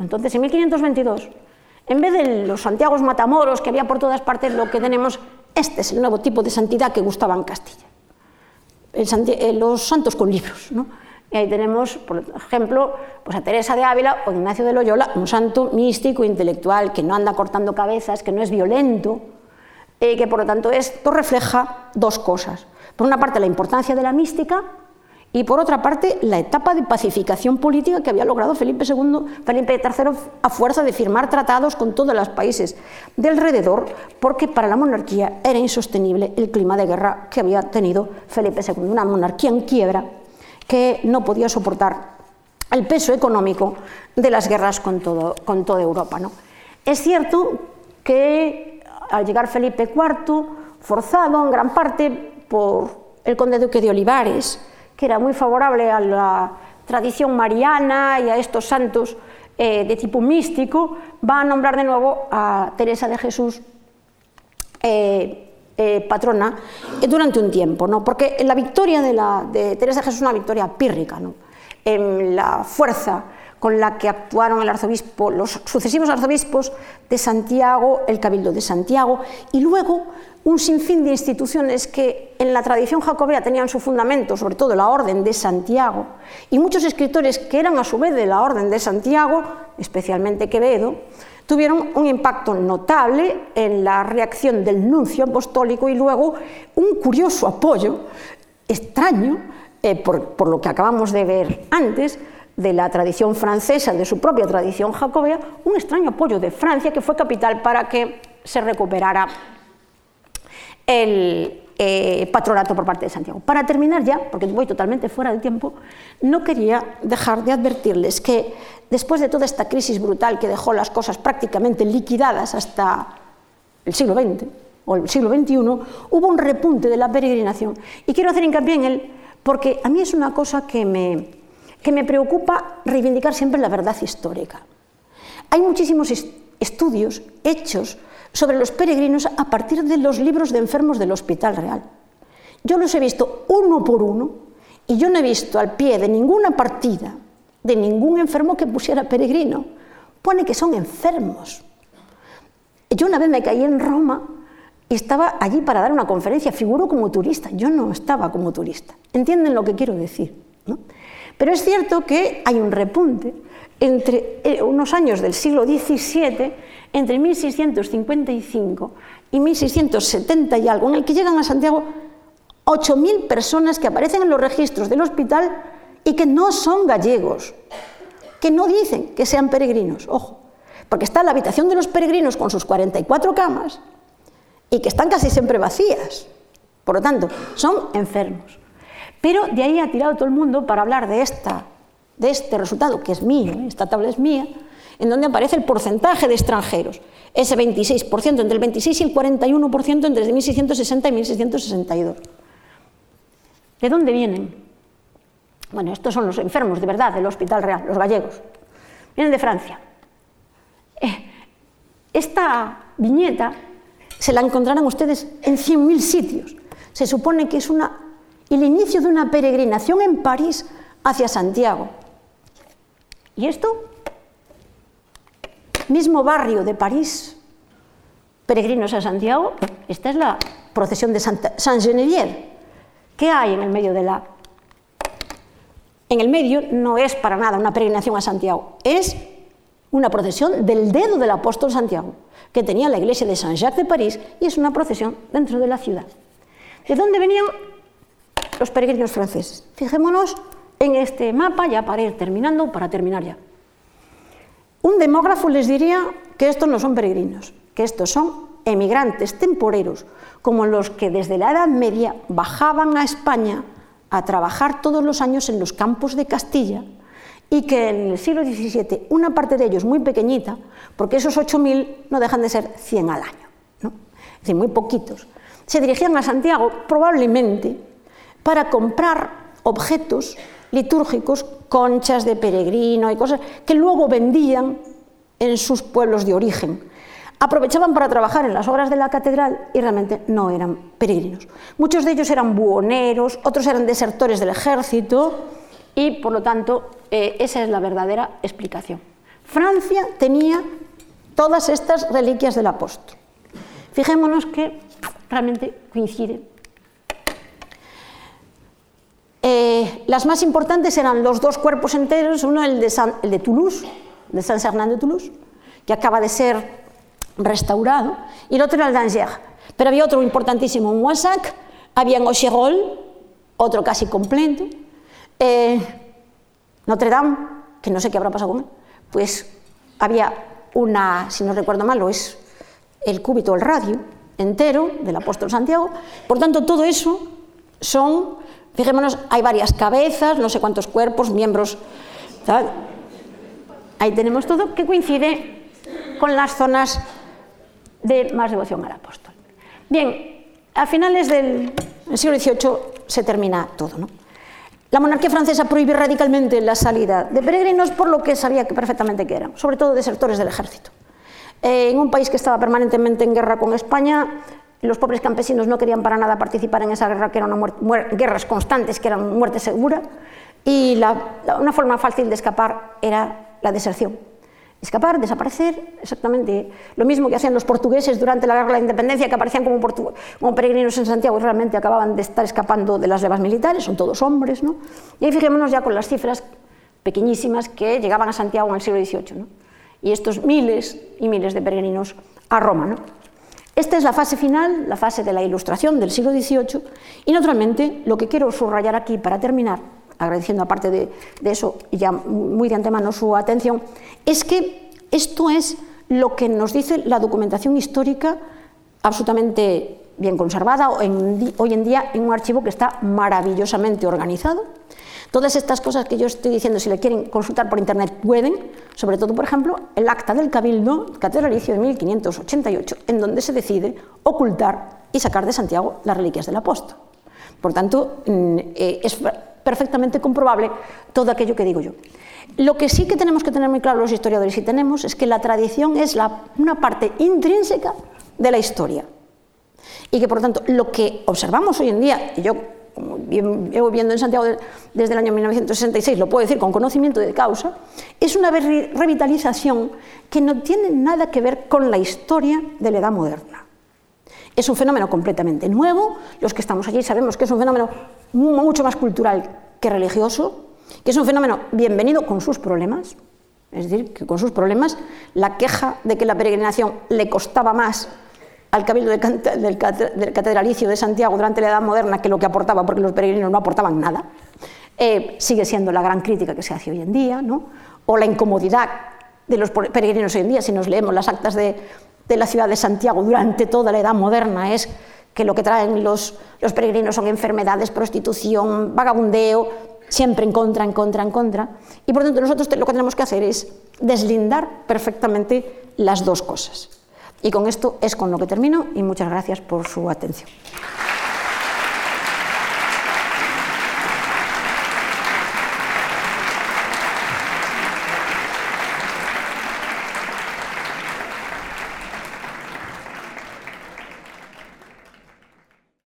Entonces, en 1522, en vez de los Santiagos Matamoros que había por todas partes, lo que tenemos, este es el nuevo tipo de santidad que gustaba en Castilla. los santos con libros. ¿no? Y ahí tenemos, por ejemplo, pues a Teresa de Ávila o Ignacio de Loyola, un santo místico, intelectual, que no anda cortando cabezas, que no es violento, eh, que por lo tanto esto refleja dos cosas. Por una parte, la importancia de la mística y por otra parte la etapa de pacificación política que había logrado Felipe II, Felipe III a fuerza de firmar tratados con todos los países de alrededor, porque para la monarquía era insostenible el clima de guerra que había tenido Felipe II, una monarquía en quiebra que no podía soportar el peso económico de las guerras con, todo, con toda Europa. ¿no? Es cierto que al llegar Felipe IV, forzado en gran parte por el conde duque de Olivares, que era muy favorable a la tradición mariana y a estos santos eh, de tipo místico, va a nombrar de nuevo a Teresa de Jesús eh, eh, patrona durante un tiempo, ¿no? porque la victoria de Teresa de Jesús es una victoria pírrica, ¿no? en la fuerza con la que actuaron el arzobispo, los sucesivos arzobispos de Santiago, el Cabildo de Santiago, y luego un sinfín de instituciones que en la tradición jacobea tenían su fundamento, sobre todo la Orden de Santiago, y muchos escritores que eran a su vez de la Orden de Santiago, especialmente Quevedo, tuvieron un impacto notable en la reacción del nuncio apostólico y luego un curioso apoyo extraño, eh, por, por lo que acabamos de ver antes, de la tradición francesa, de su propia tradición jacobea, un extraño apoyo de Francia que fue capital para que se recuperara el eh, patronato por parte de Santiago. Para terminar ya, porque voy totalmente fuera de tiempo, no quería dejar de advertirles que después de toda esta crisis brutal que dejó las cosas prácticamente liquidadas hasta el siglo XX o el siglo XXI, hubo un repunte de la peregrinación. Y quiero hacer hincapié en él porque a mí es una cosa que me, que me preocupa reivindicar siempre la verdad histórica. Hay muchísimos estudios hechos sobre los peregrinos a partir de los libros de enfermos del Hospital Real. Yo los he visto uno por uno y yo no he visto al pie de ninguna partida de ningún enfermo que pusiera peregrino. Pone que son enfermos. Yo una vez me caí en Roma y estaba allí para dar una conferencia, figuro como turista, yo no estaba como turista. ¿Entienden lo que quiero decir? ¿no? Pero es cierto que hay un repunte entre eh, unos años del siglo XVII, entre 1655 y 1670 y algo, en el que llegan a Santiago 8.000 personas que aparecen en los registros del hospital y que no son gallegos, que no dicen que sean peregrinos, ojo, porque está la habitación de los peregrinos con sus 44 camas y que están casi siempre vacías. Por lo tanto, son enfermos. Pero de ahí ha tirado todo el mundo para hablar de, esta, de este resultado, que es mío, ¿eh? esta tabla es mía, en donde aparece el porcentaje de extranjeros, ese 26%, entre el 26 y el 41% entre 1660 y 1662. ¿De dónde vienen? Bueno, estos son los enfermos de verdad del Hospital Real, los gallegos. Vienen de Francia. Eh, esta viñeta se la encontrarán ustedes en 100.000 sitios. Se supone que es una el inicio de una peregrinación en París hacia Santiago. ¿Y esto? Mismo barrio de París, peregrinos a Santiago, esta es la procesión de Saint-Geneviève. ¿Qué hay en el medio de la... En el medio no es para nada una peregrinación a Santiago, es una procesión del dedo del apóstol Santiago, que tenía la iglesia de Saint-Jacques de París, y es una procesión dentro de la ciudad. ¿De dónde venían los peregrinos franceses. Fijémonos en este mapa, ya para ir terminando, para terminar ya. Un demógrafo les diría que estos no son peregrinos, que estos son emigrantes temporeros, como los que desde la Edad Media bajaban a España a trabajar todos los años en los campos de Castilla y que en el siglo XVII una parte de ellos muy pequeñita, porque esos 8.000 no dejan de ser 100 al año, ¿no? es decir, muy poquitos, se dirigían a Santiago probablemente para comprar objetos litúrgicos, conchas de peregrino y cosas que luego vendían en sus pueblos de origen. Aprovechaban para trabajar en las obras de la catedral y realmente no eran peregrinos. Muchos de ellos eran buhoneros, otros eran desertores del ejército y, por lo tanto, eh, esa es la verdadera explicación. Francia tenía todas estas reliquias del apóstol. Fijémonos que realmente coinciden Eh, las más importantes eran los dos cuerpos enteros, uno el de, el de Toulouse, de San Sernan de Toulouse, que acaba de ser restaurado, y el otro era el d'Angers. Pero había otro importantísimo en Moissac, había en Ocherol, otro casi completo, Eh, Notre Dame, que no sé qué habrá pasado con él, pues había una, si no recuerdo mal, es el cúbito, el radio entero del apóstol Santiago. Por tanto, todo eso son, fijémonos, hay varias cabezas, no sé cuántos cuerpos, miembros. Ahí tenemos todo que coincide con las zonas de más devoción al apóstol. Bien, a finales del siglo XVIII se termina todo. ¿no? La monarquía francesa prohíbe radicalmente la salida de peregrinos por lo que sabía que perfectamente que eran, sobre todo desertores del ejército. Eh, en un país que estaba permanentemente en guerra con España, los pobres campesinos no querían para nada participar en esa guerra, que eran guerras constantes, que eran muerte segura, y una forma fácil de escapar era la deserción escapar, desaparecer, exactamente lo mismo que hacían los portugueses durante la guerra de la independencia, que aparecían como, peregrinos en Santiago y realmente acababan de estar escapando de las levas militares, son todos hombres, ¿no? Y ahí fijémonos ya con las cifras pequeñísimas que llegaban a Santiago en el siglo XVIII, ¿no? Y estos miles y miles de peregrinos a Roma, ¿no? Esta es la fase final, la fase de la ilustración del siglo XVIII, y naturalmente lo que quiero subrayar aquí para terminar agradeciendo aparte de, de eso y ya muy de antemano su atención, es que esto es lo que nos dice la documentación histórica absolutamente bien conservada hoy en día en un archivo que está maravillosamente organizado. Todas estas cosas que yo estoy diciendo, si le quieren consultar por internet, pueden, sobre todo, por ejemplo, el acta del Cabildo Catedralicio de 1588, en donde se decide ocultar y sacar de Santiago las reliquias del apóstol. Por tanto, mm, eh, es perfectamente comprobable todo aquello que digo yo. Lo que sí que tenemos que tener muy claro los historiadores y tenemos es que la tradición es una parte intrínseca de la historia. Y que por lo tanto lo que observamos hoy en día, y yo como llevo viviendo en Santiago desde el año 1966, lo puedo decir con conocimiento de causa, es una revitalización que no tiene nada que ver con la historia de la edad moderna. Es un fenómeno completamente nuevo, los que estamos allí sabemos que es un fenómeno mucho más cultural que religioso, que es un fenómeno bienvenido con sus problemas, es decir, que con sus problemas la queja de que la peregrinación le costaba más al cabildo del catedralicio de Santiago durante la Edad Moderna que lo que aportaba, porque los peregrinos no aportaban nada, eh, sigue siendo la gran crítica que se hace hoy en día, ¿no? o la incomodidad de los peregrinos hoy en día, si nos leemos las actas de, la ciudad de Santiago durante toda la edad moderna es que lo que traen los, los peregrinos son enfermedades, prostitución, vagabundeo, siempre en contra, en contra, en contra. Y por tanto nosotros lo que tenemos que hacer es deslindar perfectamente las dos cosas. Y con esto es con lo que termino y muchas gracias por su atención.